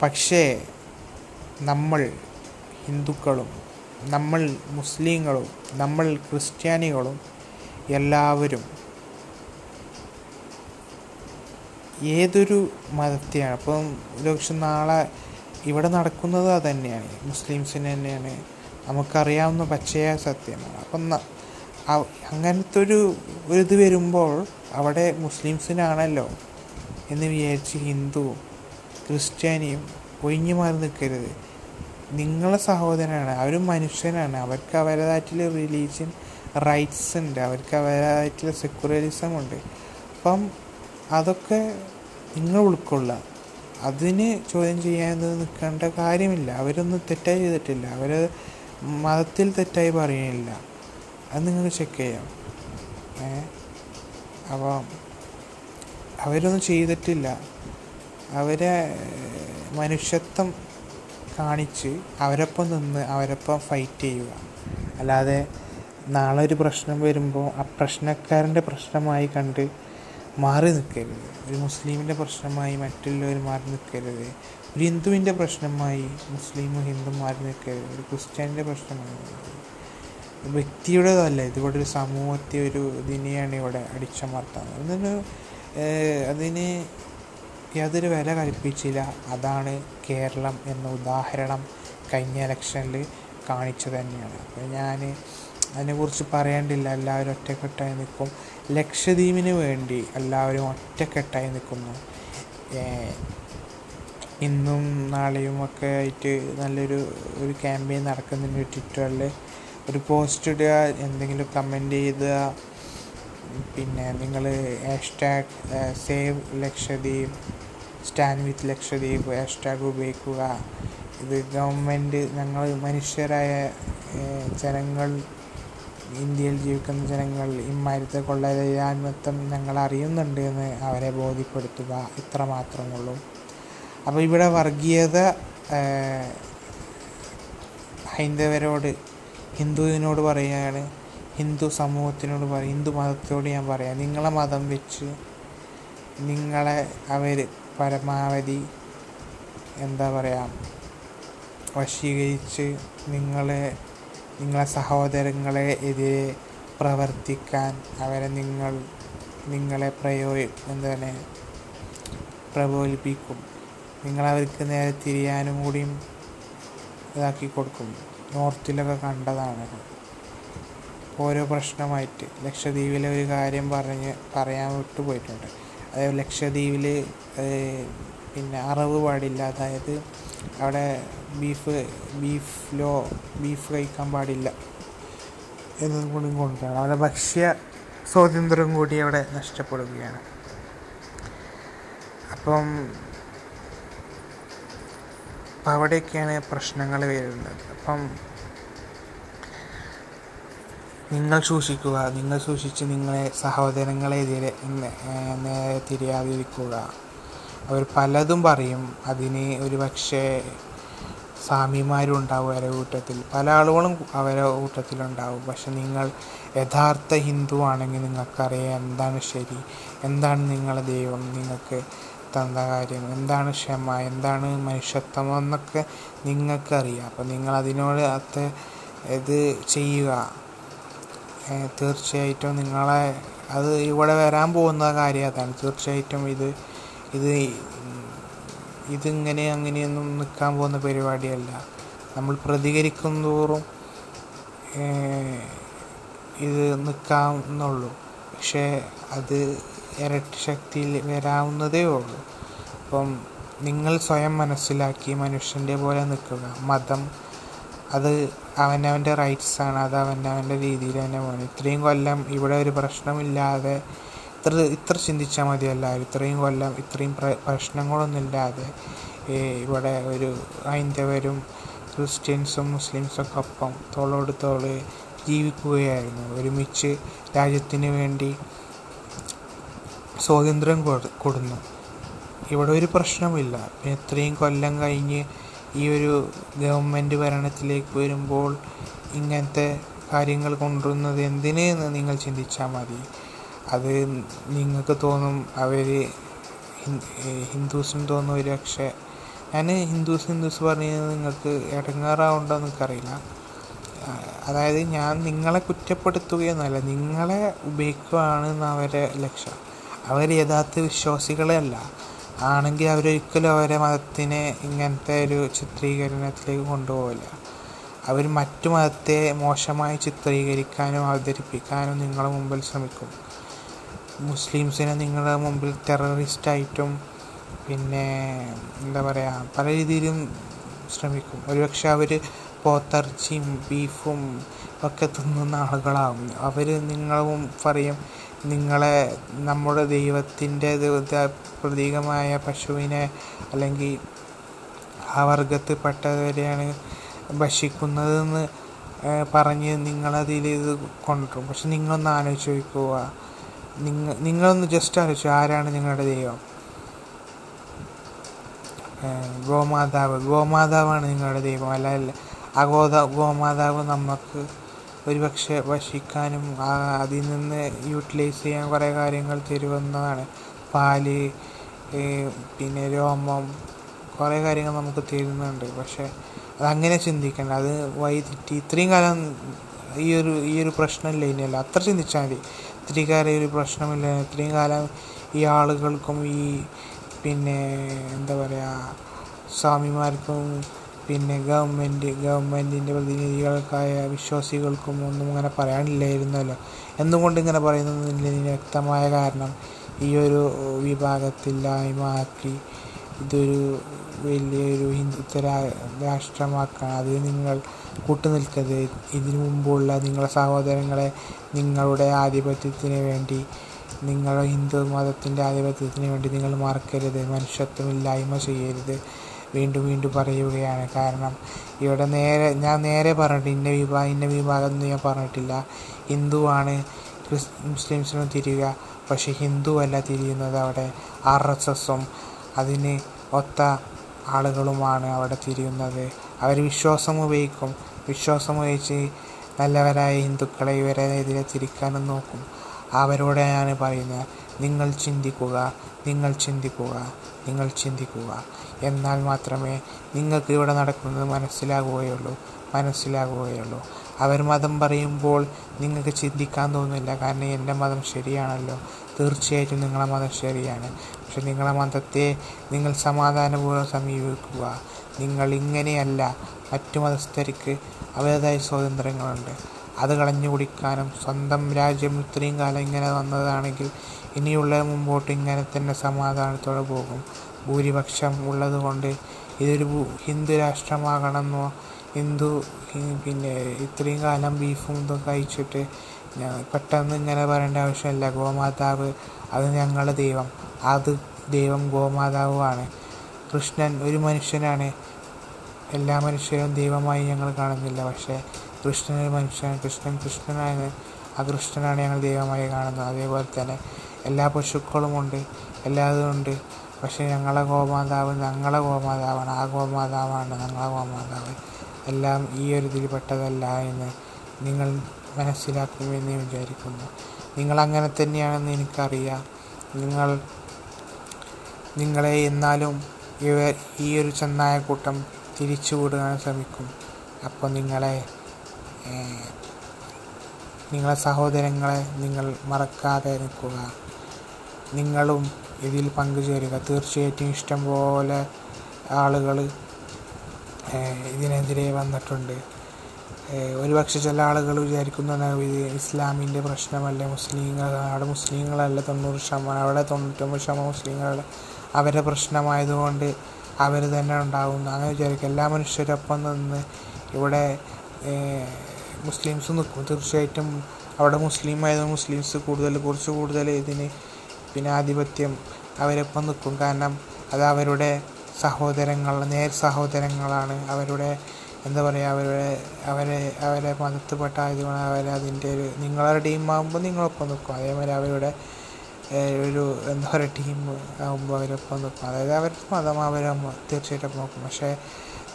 പക്ഷേ നമ്മൾ ഹിന്ദുക്കളും നമ്മൾ മുസ്ലിങ്ങളും നമ്മൾ ക്രിസ്ത്യാനികളും എല്ലാവരും ഏതൊരു മതത്തെയാണ് അപ്പം ഒരുപക്ഷെ നാളെ ഇവിടെ നടക്കുന്നത് അതുതന്നെയാണ് മുസ്ലിംസിന് തന്നെയാണ്. നമുക്കറിയാവുന്ന പച്ചയായ സത്യമാണ്. അപ്പം അങ്ങനത്തെ ഒരു ഇത് വരുമ്പോൾ അവിടെ മുസ്ലിംസിനാണല്ലോ എന്ന് വിചാരിച്ച് ഹിന്ദു ക്രിസ്ത്യാനിയും ഒഴിഞ്ഞു മാറി നിൽക്കരുത്. നിങ്ങളെ സഹോദരനാണ് അവരും മനുഷ്യനാണ്. അവർക്ക് അവരുടേതായിട്ടുള്ള റിലീജിയൻ റൈറ്റ്സ് ഉണ്ട്. അവർക്ക് അവരുടേതായിട്ടുള്ള സെക്യുലറിസം ഉണ്ട്. അപ്പം അതൊക്കെ നിങ്ങൾ ഉൾക്കൊള്ളുക. അതിന് ചോദ്യം ചെയ്യാൻ നിൽക്കേണ്ട കാര്യമില്ല. അവരൊന്നും തെറ്റായി ചെയ്തിട്ടില്ല. അവർ മതത്തിൽ തെറ്റായി പറയുന്നില്ല അത് നിങ്ങൾ ചെക്ക് ചെയ്യാം. ഏ? അപ്പം അവരൊന്നും ചെയ്തിട്ടില്ല. അവരെ മനുഷ്യത്വം കാണിച്ച് അവരൊപ്പം നിന്ന് അവരൊപ്പം ഫൈറ്റ് ചെയ്യുക. അല്ലാതെ നാളെ ഒരു പ്രശ്നം വരുമ്പോൾ ആ പ്രശ്നക്കാരന്റെ പ്രശ്നമായി കണ്ട് മാറി നിൽക്കരുത്. ഒരു മുസ്ലിമിന്റെ പ്രശ്നമായി മറ്റുള്ളവർ മാറി നിൽക്കരുത്. ഒരു ഹിന്ദുവിന്റെ പ്രശ്നമായി മുസ്ലിമും ഹിന്ദുവും മാറി നിൽക്കരുത്. ഒരു ക്രിസ്ത്യാനിന്റെ പ്രശ്നമായി വ്യക്തിയുടേതല്ല ഇതിവിടെ ഒരു സമൂഹത്തെ ഒരു ഇതിനെയാണ് ഇവിടെ അടിച്ചമർത്തുന്നത്. അതിന് അതിന് യാതൊരു വില കൽപ്പിച്ചില്ല. അതാണ് കേരളം എന്ന ഉദാഹരണം കഴിഞ്ഞ ഇലക്ഷനിൽ കാണിച്ചു തന്നെയാണ്. അപ്പോൾ ഞാൻ അതിനെക്കുറിച്ച് പറയേണ്ടില്ല. എല്ലാവരും ഒറ്റക്കെട്ടായി നിൽക്കും. ലക്ഷദ്വീപിന് വേണ്ടി എല്ലാവരും ഒറ്റക്കെട്ടായി നിൽക്കുന്നു. ഇന്നും നാളെയുമൊക്കെ ആയിട്ട് നല്ലൊരു ഒരു ക്യാമ്പയിൻ നടക്കുന്നുണ്ട് ട്വിറ്ററിൽ ഒരു പോസ്റ്റ് ഇടുക എന്തെങ്കിലും കമന്റ് ചെയ്യുക പിന്നെ നിങ്ങൾ hashtag save Lakshadweep stand with Lakshadweep hashtag ഉപയോഗിക്കുക. ഇത് ഗവൺമെന്റ് ഞങ്ങൾ മനുഷ്യരായ ജനങ്ങൾ ഇന്ത്യയിൽ ജീവിക്കുന്ന ജനങ്ങൾ ഇമ്മാരിത്തെ കൊള്ളരാൻമത്വം ഞങ്ങൾ അറിയുന്നുണ്ട് എന്ന് അവരെ ബോധ്യപ്പെടുത്തുക. ഇത്ര മാത്രമുള്ളൂ അപ്പോൾ ഇവിടെ വർഗീയത ഏഹ്, ഹിന്ദുവിനോട് പറയുകയാണ്. ഹിന്ദു സമൂഹത്തിനോട് പറയും ഹിന്ദു മതത്തോട് ഞാൻ പറയാം. നിങ്ങളെ മതം വെച്ച് നിങ്ങളെ അവർ പരമാവധി എന്താ പറയുക വശീകരിച്ച് നിങ്ങളെ നിങ്ങളെ സഹോദരങ്ങളെ എതിരെ പ്രവർത്തിക്കാൻ അവരെ നിങ്ങൾ നിങ്ങളെ പ്രയോ എന്താണ് പ്രബോധിപ്പിക്കും നിങ്ങളവർക്ക് നേരെ തിരിയാനും കൂടിയും ഇതാക്കി കൊടുക്കും. നോർത്തിലൊക്കെ കണ്ടതാണ്. ഓരോ പ്രശ്നമായിട്ട് ലക്ഷദ്വീപിലെ ഒരു കാര്യം പറഞ്ഞ് പറയാൻ വിട്ടു പോയിട്ടുണ്ട്. അതായത് ലക്ഷദ്വീപിൽ പിന്നെ അറവ് പാടില്ല. അതായത് അവിടെ ബീഫ് ബീഫ് ലോ ബീഫ് കഴിക്കാൻ പാടില്ല എന്നതും കൂടി കൊണ്ടാണ്. അവിടെ ഭക്ഷ്യ സ്വാതന്ത്ര്യം കൂടി അവിടെ നഷ്ടപ്പെടുകയാണ്. അപ്പം അപ്പം അവിടെയൊക്കെയാണ് പ്രശ്നങ്ങൾ വരുന്നത്. അപ്പം നിങ്ങൾ സൂക്ഷിക്കുക. നിങ്ങൾ സൂക്ഷിച്ച് നിങ്ങളെ സഹോദരങ്ങളെതിരെ നേരെ തിരിയാതിരിക്കുക. അവർ പലതും പറയും. അതിന് ഒരു പക്ഷേ സ്വാമിമാരും ഉണ്ടാവും അവരുടെ കൂട്ടത്തിൽ. പല ആളുകളും അവരെ കൂട്ടത്തിലുണ്ടാവും. പക്ഷെ നിങ്ങൾ യഥാർത്ഥ ഹിന്ദു ആണെങ്കിൽ നിങ്ങൾക്കറിയാം എന്താണ് ശരി. എന്താണ് നിങ്ങളെ ദൈവം? നിങ്ങൾക്ക് തന്ന കാര്യം? എന്താണ് ക്ഷമ? എന്താണ് മനുഷ്യത്വം എന്നൊക്കെ നിങ്ങൾക്കറിയാം. അപ്പം നിങ്ങൾ അതിനോട് അത്ത ഇത് ചെയ്യുക. തീർച്ചയായിട്ടും നിങ്ങളെ അത് ഇവിടെ വരാൻ പോകുന്ന കാര്യം അതാണ്. തീർച്ചയായിട്ടും ഇത് ഇത് ഇതിങ്ങനെ അങ്ങനെയൊന്നും നിൽക്കാൻ പോകുന്ന പരിപാടിയല്ല. നമ്മൾ പ്രതികരിക്കും തോറും ഇത് നിൽക്കാവുന്നുള്ളൂ. പക്ഷേ അത് ഇരട്ടി ശക്തിയിൽ വരാവുന്നതേ ഉള്ളൂ. അപ്പം നിങ്ങൾ സ്വയം മനസ്സിലാക്കി മനുഷ്യന്റെ പോലെ നിൽക്കുക. മതം അത് അവനവന്റെ റൈറ്റ്സ് ആണ്. അത് അവനവന്റെ രീതിയിൽ തന്നെ പോകണം. ഇത്രയും കൊല്ലം ഇവിടെ ഒരു പ്രശ്നമില്ലാതെ ഇത്ര ഇത്ര ചിന്തിച്ചാൽ മതി ഇത്രയും കൊല്ലം ഇത്രയും പ്ര പ്രശ്നങ്ങളൊന്നുമില്ലാതെ ഇവിടെ ഒരു ഹൈന്ദവരും ക്രിസ്ത്യൻസും മുസ്ലിംസും ഒക്കെ ഒപ്പം തോളോട് തോൾ ജീവിക്കുകയായിരുന്നു. ഒരുമിച്ച് രാജ്യത്തിന് വേണ്ടി സ്വാതന്ത്ര്യം കൊടു കൊടുന്നു. ഇവിടെ ഒരു പ്രശ്നമില്ല പിന്നെ ഇത്രയും കൊല്ലം കഴിഞ്ഞ് ഈ ഒരു ഗവൺമെന്റ് ഭരണത്തിലേക്ക് വരുമ്പോൾ ഇങ്ങനത്തെ കാര്യങ്ങൾ കൊണ്ടുവരുന്നത് എന്തിന് എന്ന് നിങ്ങൾ ചിന്തിച്ചാൽ മതി. അത് നിങ്ങൾക്ക് തോന്നും അവർ ഹിന്ദുസിന് തോന്നും ഒരു പക്ഷേ ഞാൻ ഹിന്ദുസ് ഹിന്ദുസ് പറഞ്ഞത് നിങ്ങൾക്ക് ഇടങ്ങാറാവുണ്ടോ എനിക്കറിയില്ല അതായത് ഞാൻ നിങ്ങളെ കുറ്റപ്പെടുത്തുകയെന്നല്ല നിങ്ങളെ ഉപയോഗിക്കുകയാണ് അവരെ ലക്ഷ്യം. അവർ യഥാർത്ഥ വിശ്വാസികളെ അല്ല ആണെങ്കിൽ അവരൊരിക്കലും അവരെ മതത്തിനെ ഇങ്ങനത്തെ ഒരു ചിത്രീകരണത്തിലേക്ക് കൊണ്ടുപോകില്ല അവർ മറ്റു മതത്തെ മോശമായി ചിത്രീകരിക്കാനും അവതരിപ്പിക്കാനും നിങ്ങളുടെ മുമ്പിൽ ശ്രമിക്കും. മുസ്ലിംസിനെ നിങ്ങളുടെ മുമ്പിൽ ടെററിസ്റ്റായിട്ടും പിന്നെ എന്താ പറയുക പല രീതിയിലും ശ്രമിക്കും. ഒരുപക്ഷെ അവർ പോത്തിറച്ചിയും ബീഫും ഒക്കെ തിന്നുന്ന ആളുകളാവും. അവർ നിങ്ങളും പറയും നിങ്ങളെ നമ്മുടെ ദൈവത്തിന്റെ പ്രതീകമായ പശുവിനെ അല്ലെങ്കിൽ ആ വർഗത്തിൽപ്പെട്ടവരെയാണ് ഭക്ഷിക്കുന്നതെന്ന് പറഞ്ഞ് നിങ്ങളതിൽ ഇത് കൊണ്ടുവരും. പക്ഷെ നിങ്ങളൊന്ന് ആലോചിച്ച് നോക്കുക. നിങ്ങൾ നിങ്ങളൊന്ന് ജസ്റ്റ് ആലോചിച്ചു ആരാണ് നിങ്ങളുടെ ദൈവം? ഗോമാതാവ്. ഗോമാതാവാണ് നിങ്ങളുടെ ദൈവം. അല്ല അല്ല. ആ ഗോദ ഗോമാതാവ് നമുക്ക് ഒരുപക്ഷെ ഭക്ഷിക്കാനും അതിൽ നിന്ന് യൂട്ടിലൈസ് ചെയ്യാൻ കുറേ കാര്യങ്ങൾ തരുമെന്നതാണ് പാൽ പിന്നെ രോമം കുറേ കാര്യങ്ങൾ നമുക്ക് തരുന്നുണ്ട്. പക്ഷെ അതങ്ങനെ ചിന്തിക്കേണ്ട. അത് വൈദ്യുതി ഇത്രയും കാലം ഈ ഒരു ഈ ഒരു പ്രശ്നമില്ല ഇനിയല്ല അത്ര ചിന്തിച്ചാൽ മതി. ഇത്രയും കാലം ഒരു പ്രശ്നമില്ല. ഇത്രയും കാലം ഈ ആളുകൾക്കും ഈ പിന്നെ എന്താ പറയുക സ്വാമിമാർക്കും പിന്നെ ഗവൺമെന്റ് ഗവൺമെന്റിന്റെ പ്രതിനിധികൾക്കായ വിശ്വാസികൾക്കും ഒന്നും അങ്ങനെ പറയാനില്ലായിരുന്നല്ലോ. എന്തുകൊണ്ട് ഇങ്ങനെ പറയുന്നതിന് വ്യക്തമായ കാരണം? ഈ ഒരു വിഭാഗത്തില്ലായ്മ ആക്കി ഇതൊരു വലിയൊരു ഹിന്ദുത്വ രാഷ്ട്രമാക്കാൻ അതിൽ നിങ്ങൾ കൂട്ടുനിൽക്കരുത്. ഇതിനു മുമ്പുള്ള നിങ്ങളുടെ സഹോദരങ്ങളെ നിങ്ങളുടെ ആധിപത്യത്തിന് വേണ്ടി നിങ്ങളുടെ ഹിന്ദു മതത്തിന്റെ ആധിപത്യത്തിന് വേണ്ടി നിങ്ങൾ മറക്കരുത്. മനുഷ്യത്വമില്ലായ്മ ചെയ്യരുത്. വീണ്ടും വീണ്ടും പറയുകയാണ്. കാരണം ഇവിടെ നേരെ ഞാൻ നേരെ പറഞ്ഞിട്ട് ഇന്ന വിഭാഗം ഇന്ന വിഭാഗം എന്ന് ഞാൻ പറഞ്ഞിട്ടില്ല. ഹിന്ദുവാണ് ക്രിസ് മുസ്ലിംസിനും തിരിയുക. പക്ഷേ ഹിന്ദുവല്ല തിരിയുന്നത് അവിടെ. ആർ എസ് എസും അതിന് ഒത്ത ആളുകളുമാണ് അവിടെ തിരിയുന്നത്. അവർ വിശ്വാസം ഉപയോഗിക്കും. വിശ്വാസം ഉപയോഗിച്ച് നല്ലവരായ ഹിന്ദുക്കളെ ഇവരെ എതിരെ തിരിക്കാനും നോക്കും. അവരോടെയാണ് പറയുന്നത്. നിങ്ങൾ ചിന്തിക്കുക നിങ്ങൾ ചിന്തിക്കുക നിങ്ങൾ ചിന്തിക്കുക. എന്നാൽ മാത്രമേ നിങ്ങൾക്ക് ഇവിടെ നടക്കുന്നത് മനസ്സിലാകുകയുള്ളൂ മനസ്സിലാകുകയുള്ളൂ. അവർ മതം പറയുമ്പോൾ നിങ്ങൾക്ക് ചിന്തിക്കാൻ തോന്നില്ല കാരണം എന്റെ മതം ശരിയാണല്ലോ. തീർച്ചയായിട്ടും നിങ്ങളുടെ മതം ശരിയാണ്. പക്ഷെ നിങ്ങളുടെ മതത്തെ നിങ്ങൾ സമാധാനപൂർവം സമീപിക്കുക. നിങ്ങൾ ഇങ്ങനെയല്ല മറ്റു മതസ്ഥർക്ക് അവരുടേതായ സ്വാതന്ത്ര്യങ്ങളുണ്ട്. അത് കളഞ്ഞു കുടിക്കാനും സ്വന്തം രാജ്യം ഇത്രയും കാലം ഇങ്ങനെ വന്നതാണെങ്കിൽ ഇനിയുള്ള മുമ്പോട്ട് ഇങ്ങനെ തന്നെ സമാധാനത്തോടെ പോകും. ഭൂരിപക്ഷം ഉള്ളതുകൊണ്ട് ഇതൊരു ഹിന്ദു രാഷ്ട്രമാകണമെന്നോ ഹിന്ദു പിന്നെ ഇത്രയും കാലം ബീഫും ഇതും കഴിച്ചിട്ട് പെട്ടെന്ന് ഇങ്ങനെ പറയേണ്ട ആവശ്യമില്ല. ഗോമാതാവ് അത് ഞങ്ങളുടെ ദൈവം. അത് ദൈവം ഗോമാതാവുമാണ്. കൃഷ്ണൻ ഒരു മനുഷ്യനാണ്. എല്ലാ മനുഷ്യരും ദൈവമായി ഞങ്ങൾ കാണുന്നില്ല. പക്ഷേ കൃഷ്ണൻ ഒരു മനുഷ്യനാണ്. കൃഷ്ണൻ കൃഷ്ണനാണ്. ആ കൃഷ്ണനാണ് ഞങ്ങൾ ദൈവമായി കാണുന്നത്. അതേപോലെ തന്നെ എല്ലാ പശുക്കളുമുണ്ട് എല്ലാതും ഉണ്ട്. പക്ഷേ ഞങ്ങളെ ഗോമാതാവ് ഞങ്ങളെ ഗോമാതാവാണ് ആ ഗോമാതാവാണ് ഞങ്ങളെ ഗോമാതാവ്. എല്ലാം ഈ ഒരു ഇതിൽ പെട്ടതല്ല എന്ന് നിങ്ങൾ മനസ്സിലാക്കുമെന്ന് വിചാരിക്കുന്നു. നിങ്ങളങ്ങനെ തന്നെയാണെന്ന് എനിക്കറിയാം. നിങ്ങൾ നിങ്ങളെ എന്നാലും ഇവർ ഈ ഒരു ചെന്നായക്കൂട്ടം തിരിച്ചു കൂടാൻ ശ്രമിക്കും. അപ്പോൾ നിങ്ങളെ നിങ്ങളെ സഹോദരങ്ങളെ നിങ്ങൾ മറക്കാതെ നിൽക്കുക. നിങ്ങളും ഇതിൽ പങ്കുചേരുക. തീർച്ചയായിട്ടും ഇഷ്ടം പോലെ ആളുകൾ ഇതിനെതിരെ വന്നിട്ടുണ്ട്. ഒരുപക്ഷെ ചില ആളുകൾ വിചാരിക്കുന്ന ഇത് ഇസ്ലാമിന്റെ പ്രശ്നമല്ല മുസ്ലിങ്ങൾ അവിടെ മുസ്ലിങ്ങളല്ല തൊണ്ണൂറ് ശതമാനം അവിടെ തൊണ്ണൂറ്റൊമ്പത് ശതമാനം മുസ്ലിങ്ങളുടെ അവരുടെ പ്രശ്നമായതുകൊണ്ട് അവർ തന്നെ ഉണ്ടാകുന്നു അങ്ങനെ വിചാരിക്കും എല്ലാ മനുഷ്യരൊപ്പം നിന്ന് ഇവിടെ മുസ്ലിംസ് നിൽക്കും. തീർച്ചയായിട്ടും അവിടെ മുസ്ലിം ആയതുകൊണ്ട് മുസ്ലിംസ് കൂടുതൽ കുറച്ച് കൂടുതൽ ഇതിന് പിന്നെ ആധിപത്യം അവരൊപ്പം നിൽക്കും. കാരണം അത് അവരുടെ സഹോദരങ്ങൾ നേർ സഹോദരങ്ങളാണ്. അവരുടെ എന്താ പറയുക അവരുടെ അവരെ അവരെ മതത്തിൽപ്പെട്ട ആയതുകൊണ്ട് അവർ അതിന്റെ ഒരു നിങ്ങളുടെ ടീം ആകുമ്പോൾ നിങ്ങളൊപ്പം നിൽക്കും. അതേമാതിരി അവരുടെ ഒരു എന്താ പറയുക ടീം ആകുമ്പോൾ അവരൊപ്പം നിൽക്കും. അതായത് അവരുടെ മതം അവരെ തീർച്ചയായിട്ടും നോക്കും. പക്ഷേ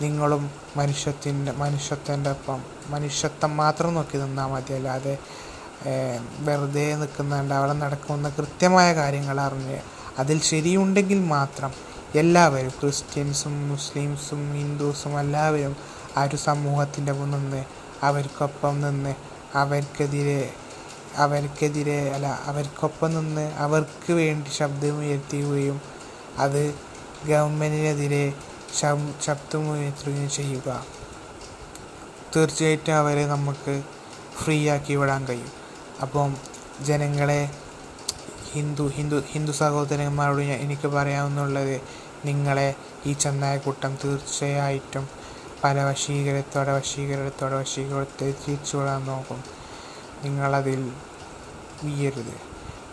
നിങ്ങളും മനുഷ്യത്തിന്റെ മനുഷ്യത്തിന്റെ ഒപ്പം മനുഷ്യത്വം മാത്രം നോക്കി നിന്നാൽ മതി അല്ലാതെ വെറുതെ നിൽക്കുന്നുണ്ട് അവിടെ നടക്കുന്ന കൃത്യമായ കാര്യങ്ങൾ അറിഞ്ഞ്. അതിൽ ശരിയുണ്ടെങ്കിൽ മാത്രം എല്ലാവരും ക്രിസ്ത്യൻസും മുസ്ലിംസും ഹിന്ദുസും എല്ലാവരും ആ ഒരു സമൂഹത്തിന്റെ നിന്ന് അവർക്കൊപ്പം നിന്ന് അവർക്കെതിരെ അവർക്കെതിരെ അല്ല അവർക്കൊപ്പം നിന്ന് അവർക്ക് വേണ്ടി ശബ്ദമുയർത്തുകയും അത് ഗവൺമെന്റിനെതിരെ ശബ് ശബ്ദമുയർത്തുകയും ചെയ്യുക. തീർച്ചയായിട്ടും അവരെ നമുക്ക് ഫ്രീ ആക്കി വിടാൻ കഴിയും. അപ്പം ജനങ്ങളെ ഹിന്ദു ഹിന്ദു ഹിന്ദു സഹോദരന്മാരോട് എനിക്ക് പറയാവുന്നുള്ളത് നിങ്ങളെ ഈ ചെന്നായക്കൂട്ടം തീർച്ചയായിട്ടും പല വശീകരത്തോടെ വശീകരത്തോടെ വശീകരത്തെ തിരിച്ചു വിടാൻ നോക്കും. നിങ്ങളതിൽ വീയരുത്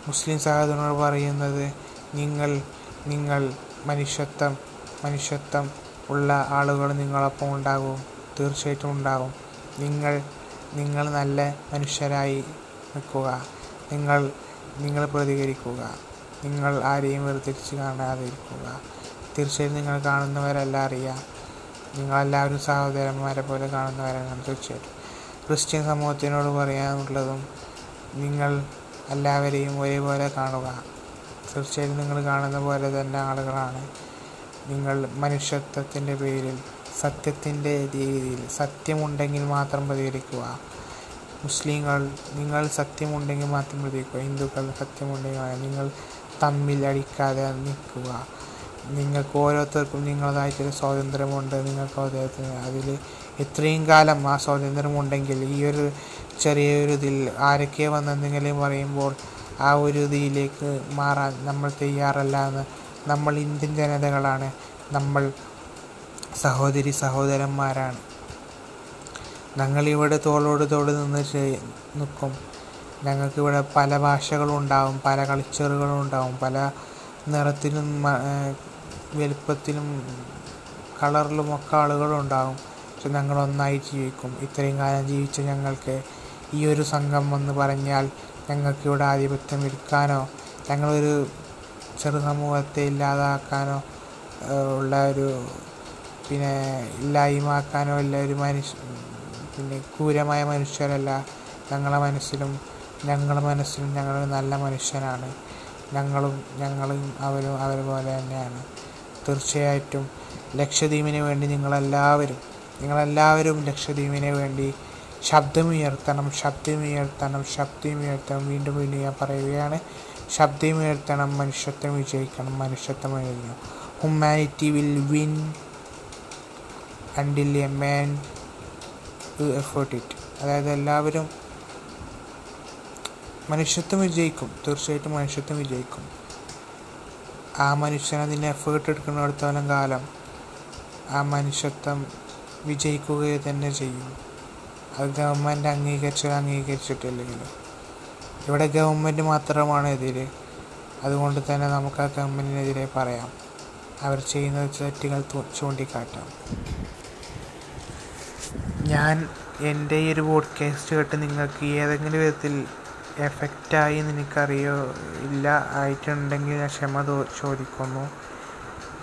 മുസ്ലിം സഹോദരനോട് പറയുന്നത് നിങ്ങൾ നിങ്ങൾ മനുഷ്യത്വം മനുഷ്യത്വം ഉള്ള ആളുകൾ നിങ്ങളൊപ്പം ഉണ്ടാകും. തീർച്ചയായിട്ടും ഉണ്ടാകും. നിങ്ങൾ നിങ്ങൾ നല്ല മനുഷ്യരായി നിൽക്കുക. നിങ്ങൾ നിങ്ങൾ പ്രതികരിക്കുക. നിങ്ങൾ ആരെയും വേർതിരിച്ച് കാണാതിരിക്കുക. തീർച്ചയായും നിങ്ങൾ കാണുന്നവരെല്ലാം അറിയാം. നിങ്ങളെല്ലാവരും സഹോദരന്മാരെ പോലെ കാണുന്നവരാണ് തീർച്ചയായിട്ടും. ക്രിസ്ത്യൻ സമൂഹത്തിനോട് പറയാനുള്ളതും നിങ്ങൾ എല്ലാവരെയും ഒരേപോലെ കാണുക. തീർച്ചയായും നിങ്ങൾ കാണുന്ന പോലെ തന്നെ ആളുകളാണ്. നിങ്ങൾ മനുഷ്യത്വത്തിന്റെ പേരിൽ സത്യത്തിന്റെ രീതിയിൽ സത്യമുണ്ടെങ്കിൽ മാത്രം പ്രതികരിക്കുക. മുസ്ലിങ്ങൾ നിങ്ങൾ സത്യമുണ്ടെങ്കിൽ മാത്രം പ്രതികരിക്കുക. ഹിന്ദുക്കൾ സത്യമുണ്ടെങ്കിൽ നിങ്ങൾ തമ്മിൽ അടിക്കാതെ നിൽക്കുക. നിങ്ങൾക്ക് ഓരോരുത്തർക്കും നിങ്ങളതായിട്ടൊരു സ്വാതന്ത്ര്യമുണ്ട് നിങ്ങൾക്ക് അദ്ദേഹത്തിന് അതിൽ ഇത്രയും കാലം ആ സ്വാതന്ത്ര്യമുണ്ടെങ്കിൽ ഈ ഒരു ചെറിയൊരു ഇതിൽ ആരൊക്കെ വന്നെന്തെങ്കിലും പറയുമ്പോൾ ആ ഒരു ഇതിലേക്ക് മാറാൻ നമ്മൾ തയ്യാറല്ല എന്ന് നമ്മൾ ഇന്ത്യൻ ജനതകളാണ്. നമ്മൾ സഹോദരി സഹോദരന്മാരാണ്. ഞങ്ങളിവിടെ തോളോട് തോൾ നിന്ന് ചെയ്- നിൽക്കും ഞങ്ങൾക്കിവിടെ പല ഭാഷകളുണ്ടാവും പല കൾച്ചറുകളും ഉണ്ടാവും പല നിറത്തിലും വലിപ്പത്തിലും ഏഹ് വലുപ്പത്തിലും കളറിലും ഒക്കെ ആളുകളും ഉണ്ടാവും. പക്ഷെ ഞങ്ങൾ ഒന്നായി ജീവിക്കും. ഇത്രയും കാലം ജീവിച്ച ഞങ്ങൾക്ക് ഈ ഒരു സംഘം എന്ന് പറഞ്ഞാൽ ഞങ്ങൾക്കിവിടെ ആധിപത്യം എടുക്കാനോ ഞങ്ങളൊരു ചെറു സമൂഹത്തെ ഇല്ലാതാക്കാനോ ഉള്ള ഒരു പിന്നെ ഇല്ലായ്മാക്കാനോ ഇല്ല ഒരു മനുഷ്യ പിന്നെ ക്രൂരമായ മനുഷ്യരല്ല. ഞങ്ങളെ മനസ്സിലും ഞങ്ങളുടെ മനസ്സിലും ഞങ്ങളൊരു നല്ല മനുഷ്യനാണ് ഞങ്ങളും ഞങ്ങളും അവരും അവരെ പോലെ തന്നെയാണ്. തീർച്ചയായിട്ടും ലക്ഷദ്വീപിന് വേണ്ടി നിങ്ങളെല്ലാവരും നിങ്ങളെല്ലാവരും ലക്ഷദ്വീപിന് വേണ്ടി ശബ്ദമുയർത്തണം ശബ്ദമുയർത്തണം ശബ്ദമുയർത്തണം. വീണ്ടും വീണ്ടും ഞാൻ പറയുകയാണ് ശബ്ദമുയർത്തണം മനുഷ്യത്വം വിജയിക്കണം മനുഷ്യത്വം എഴുതണം humanity will win until a man effort it അതായത് എല്ലാവരും മനുഷ്യത്വം വിജയിക്കും. തീർച്ചയായിട്ടും മനുഷ്യത്വം വിജയിക്കും. ആ മനുഷ്യൻ അതിന് എഫേർട്ട് എടുക്കുന്നിടത്തോളം കാലം ആ മനുഷ്യത്വം വിജയിക്കുക തന്നെ ചെയ്യും. അത് ഗവൺമെന്റ് അംഗീകരിച്ചോ അംഗീകരിച്ചിട്ടില്ലെങ്കിലും ഇവിടെ ഗവൺമെന്റ് മാത്രമാണ് എതിര്. അതുകൊണ്ട് തന്നെ നമുക്ക് ആ ഗവൺമെന്റിനെതിരെ പറയാം. അവർ ചെയ്യുന്ന തെറ്റുകൾ ചൂണ്ടിക്കാട്ടാം. ഞാൻ എന്റെ ഈ ഒരു പോഡ്കാസ്റ്റ് കേട്ട് നിങ്ങൾക്ക് ഏതെങ്കിലും വിധത്തിൽ എഫക്റ്റായി എന്ന് എനിക്കറിയോ ഇല്ല ആയിട്ടുണ്ടെങ്കിൽ ഞാൻ ക്ഷമ ചോദിക്കുന്നു.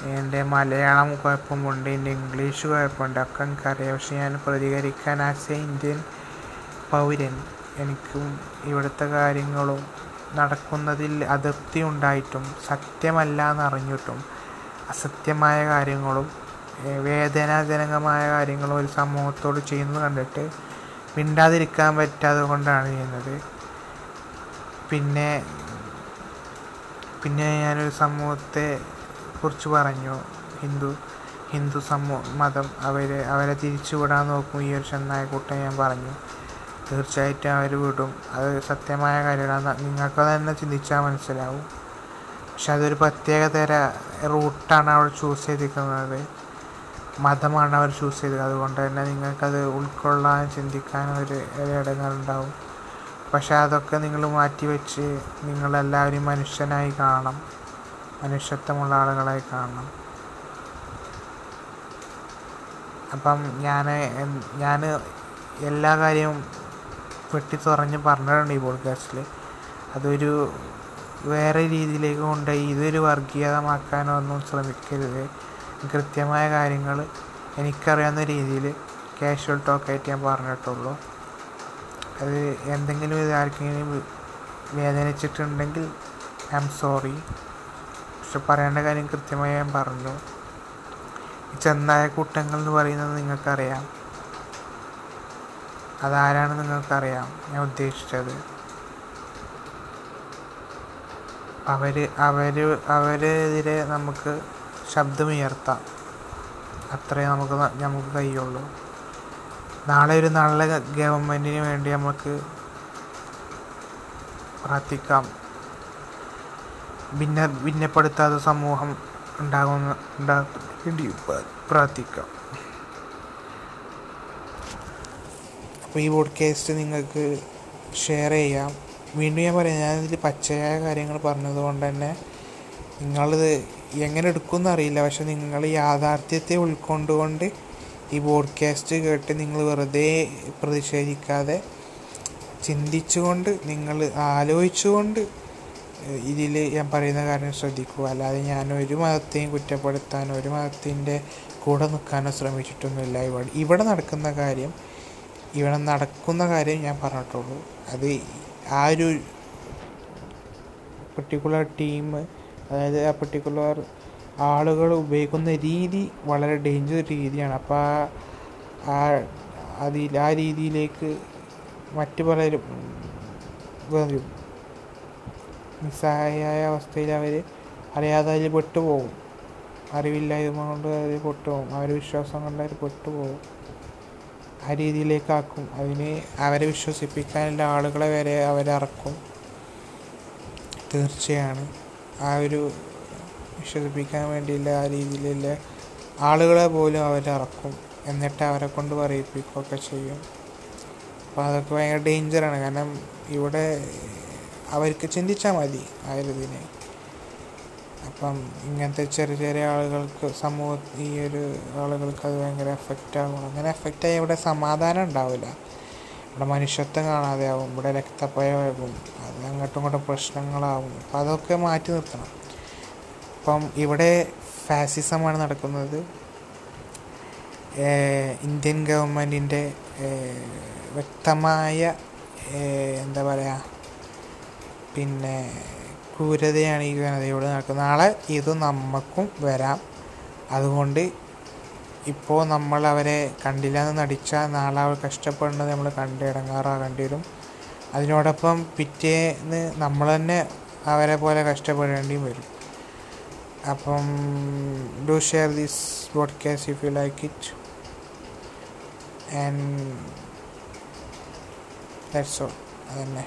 എന്റെ മലയാളം കുഴപ്പമുണ്ട് എന്റെ ഇംഗ്ലീഷ് കുഴപ്പമുണ്ട് ഒക്കെ എനിക്കറിയാം. പക്ഷെ ഞാൻ പ്രതികരിക്കാൻ ആസ് ഇന്ത്യൻ പൗരൻ എനിക്കും ഇവിടുത്തെ കാര്യങ്ങളും നടക്കുന്നതിൽ അതൃപ്തി ഉണ്ടായിട്ടും സത്യമല്ല എന്നറിഞ്ഞിട്ടും അസത്യമായ കാര്യങ്ങളും വേദനാജനകമായ കാര്യങ്ങൾ ഒരു സമൂഹത്തോട് ചെയ്യുന്നത് കണ്ടിട്ട് മിണ്ടാതിരിക്കാൻ പറ്റാതെ കൊണ്ടാണ് ചെയ്യുന്നത്. പിന്നെ പിന്നെ ഞാനൊരു സമൂഹത്തെ കുറിച്ച് പറഞ്ഞു. ഹിന്ദു ഹിന്ദു സമൂഹ മതം അവർ അവരെ തിരിച്ചുവിടാൻ നോക്കും ഈ ഒരു ചെന്നായക്കൂട്ടം ഞാൻ പറഞ്ഞു. തീർച്ചയായിട്ടും അവർ വിടും. അത് സത്യമായ കാര്യമാണ്. നിങ്ങൾക്ക് തന്നെ ചിന്തിച്ചാൽ മനസ്സിലാവും. പക്ഷെ അതൊരു പ്രത്യേക തര റൂട്ടാണ് അവൾ ചൂസ് ചെയ്തിരിക്കുന്നത്. മതമാണ് അവർ ചൂസ് ചെയ്തത്. അതുകൊണ്ട് തന്നെ നിങ്ങൾക്കത് ഉൾക്കൊള്ളാൻ ചിന്തിക്കാൻ ഒരു ഇടങ്ങളുണ്ടാവും പക്ഷെ അതൊക്കെ നിങ്ങൾ മാറ്റിവെച്ച് നിങ്ങളെല്ലാവരും മനുഷ്യനായി കാണണം. മനുഷ്യത്വമുള്ള ആളുകളായി കാണണം. അപ്പം ഞാൻ ഞാൻ എല്ലാ കാര്യവും വെട്ടി തുറഞ്ഞ് പറഞ്ഞിട്ടുണ്ട് ഈ പോഡ്കാസ്റ്റിൽ അതൊരു വേറെ രീതിയിലേക്ക് കൊണ്ടുപോയി ഇതൊരു വർഗീയതമാക്കാനോ ഒന്നും ശ്രമിക്കരുത്. കൃത്യമായ കാര്യങ്ങൾ എനിക്കറിയാവുന്ന രീതിയിൽ ക്യാഷ്വൽ ടോക്കായിട്ട് ഞാൻ പറഞ്ഞിട്ടുള്ളൂ. അത് എന്തെങ്കിലും ഇത് ആർക്കെങ്കിലും വേദനിച്ചിട്ടുണ്ടെങ്കിൽ ഐ എം സോറി പക്ഷെ പറയേണ്ട കാര്യം കൃത്യമായി ഞാൻ പറഞ്ഞു. ഈ ചെന്നായ കൂട്ടങ്ങൾ എന്ന് പറയുന്നത് നിങ്ങൾക്കറിയാം. അതാരാണ് നിങ്ങൾക്കറിയാം ഞാൻ ഉദ്ദേശിച്ചത്. അവർ അവർ അവരെതിരെ നമുക്ക് ശബ്ദമുയർത്താം. അത്രേ നമുക്ക് നമുക്ക് കഴിയുള്ളൂ. നാളെ ഒരു നല്ല ഗവൺമെന്റിന് വേണ്ടി നമുക്ക് പ്രാർത്ഥിക്കാം. ഭിന്ന ഭിന്നപ്പെടുത്താത്ത സമൂഹം ഉണ്ടാകുന്ന പ്ര- പ്രാർത്ഥിക്കാം. അപ്പോൾ ഈ പോഡ്കാസ്റ്റ് നിങ്ങൾക്ക് ഷെയർ ചെയ്യാം. വീണ്ടും ഞാൻ പറയാം ഞാനിതിൽ പച്ചയായ കാര്യങ്ങൾ പറഞ്ഞതുകൊണ്ട് തന്നെ നിങ്ങളിത് എങ്ങനെ എടുക്കുമെന്ന് അറിയില്ല. പക്ഷെ നിങ്ങൾ യാഥാർത്ഥ്യത്തെ ഉൾക്കൊണ്ടുകൊണ്ട് ഈ പോഡ്കാസ്റ്റ് കേട്ട് നിങ്ങൾ വെറുതെ പ്രതിഷേധിക്കാതെ ചിന്തിച്ചുകൊണ്ട് നിങ്ങൾ ആലോചിച്ചുകൊണ്ട് ഇതിൽ ഞാൻ പറയുന്ന കാര്യം ശ്രദ്ധിക്കുക. അല്ലാതെ ഞാൻ ഒരു മതത്തെയും കുറ്റപ്പെടുത്താനോ ഒരു മതത്തിന്റെ കൂടെ നിൽക്കാനോ ശ്രമിച്ചിട്ടൊന്നുമില്ല. ഇവിടെ ഇവിടെ നടക്കുന്ന കാര്യം ഇവിടെ നടക്കുന്ന കാര്യം ഞാൻ പറഞ്ഞിട്ടുള്ളൂ. അത് ആ ഒരു പർട്ടിക്കുലർ ടീം അതായത് ആ പെർട്ടിക്കുലർ ആളുകൾ ഉപയോഗിക്കുന്ന രീതി വളരെ ഡേഞ്ചർ രീതിയാണ്. അപ്പോൾ ആ അതിൽ ആ രീതിയിലേക്ക് മറ്റു പലരും വരും. നിസ്സഹായ അവസ്ഥയിൽ അവർ അറിയാതെ അതിൽ പെട്ടുപോകും. അറിവില്ലായ്മ കൊണ്ട് അതിൽ പെട്ടുപോകും. അവരെ വിശ്വാസം കൊണ്ട് അവർ പെട്ടുപോകും. ആ രീതിയിലേക്കാക്കും. അതിന് അവരെ വിശ്വസിപ്പിക്കാനുള്ള ആളുകളെ വരെ അവരറക്കും. തീർച്ചയാണ്. ആ ഒരു വിശ്വസിപ്പിക്കാൻ വേണ്ടിയുള്ള ആ രീതിയിലുള്ള ആളുകളെ പോലും അവരിറക്കും എന്നിട്ട് അവരെ കൊണ്ട് പറയിപ്പിക്കുകയൊക്കെ ചെയ്യും. അപ്പോൾ അതൊക്കെ ഭയങ്കര ഡേഞ്ചറാണ് കാരണം ഇവിടെ അവർക്ക് ചിന്തിച്ചാൽ മതി ആ അപ്പം ഇങ്ങനത്തെ ചെറിയ ചെറിയ ആളുകൾക്ക് സമൂഹ ഈ ഒരു ആളുകൾക്ക് അത് ഭയങ്കര എഫക്റ്റ് ആകും. അങ്ങനെ എഫക്റ്റായി ഇവിടെ സമാധാനം ഉണ്ടാവില്ല. ഇവിടെ മനുഷ്യത്വം കാണാതെ ആവും ഇവിടെ രക്തപ്പയമാകും അത് അങ്ങോട്ടും ഇങ്ങോട്ടും പ്രശ്നങ്ങളാവും. അപ്പം അതൊക്കെ മാറ്റി നിർത്തണം. അപ്പം ഇവിടെ ഫാസിസമാണ് നടക്കുന്നത്. ഇന്ത്യൻ ഗവൺമെന്റിന്റെ വ്യക്തമായ എന്താ പറയുക പിന്നെ ക്രൂരതയാണ് ഈ ജനതയോട് നടക്കുന്നത്. നാളെ ഇത് നമുക്കും വരാം. അതുകൊണ്ട് ഇപ്പോൾ നമ്മൾ അവരെ കണ്ടില്ല എന്ന് നടിച്ചാൽ നാളെ അവർ കഷ്ടപ്പെടുന്നത് നമ്മൾ കണ്ട് ഇടങ്ങാറാകേണ്ടി വരും അതിനോടൊപ്പം പിറ്റേന്ന് നമ്മൾ തന്നെ അവരെ പോലെ കഷ്ടപ്പെടേണ്ടിയും വരും. അപ്പം do share this podcast if you like it and that's all അതന്നെ.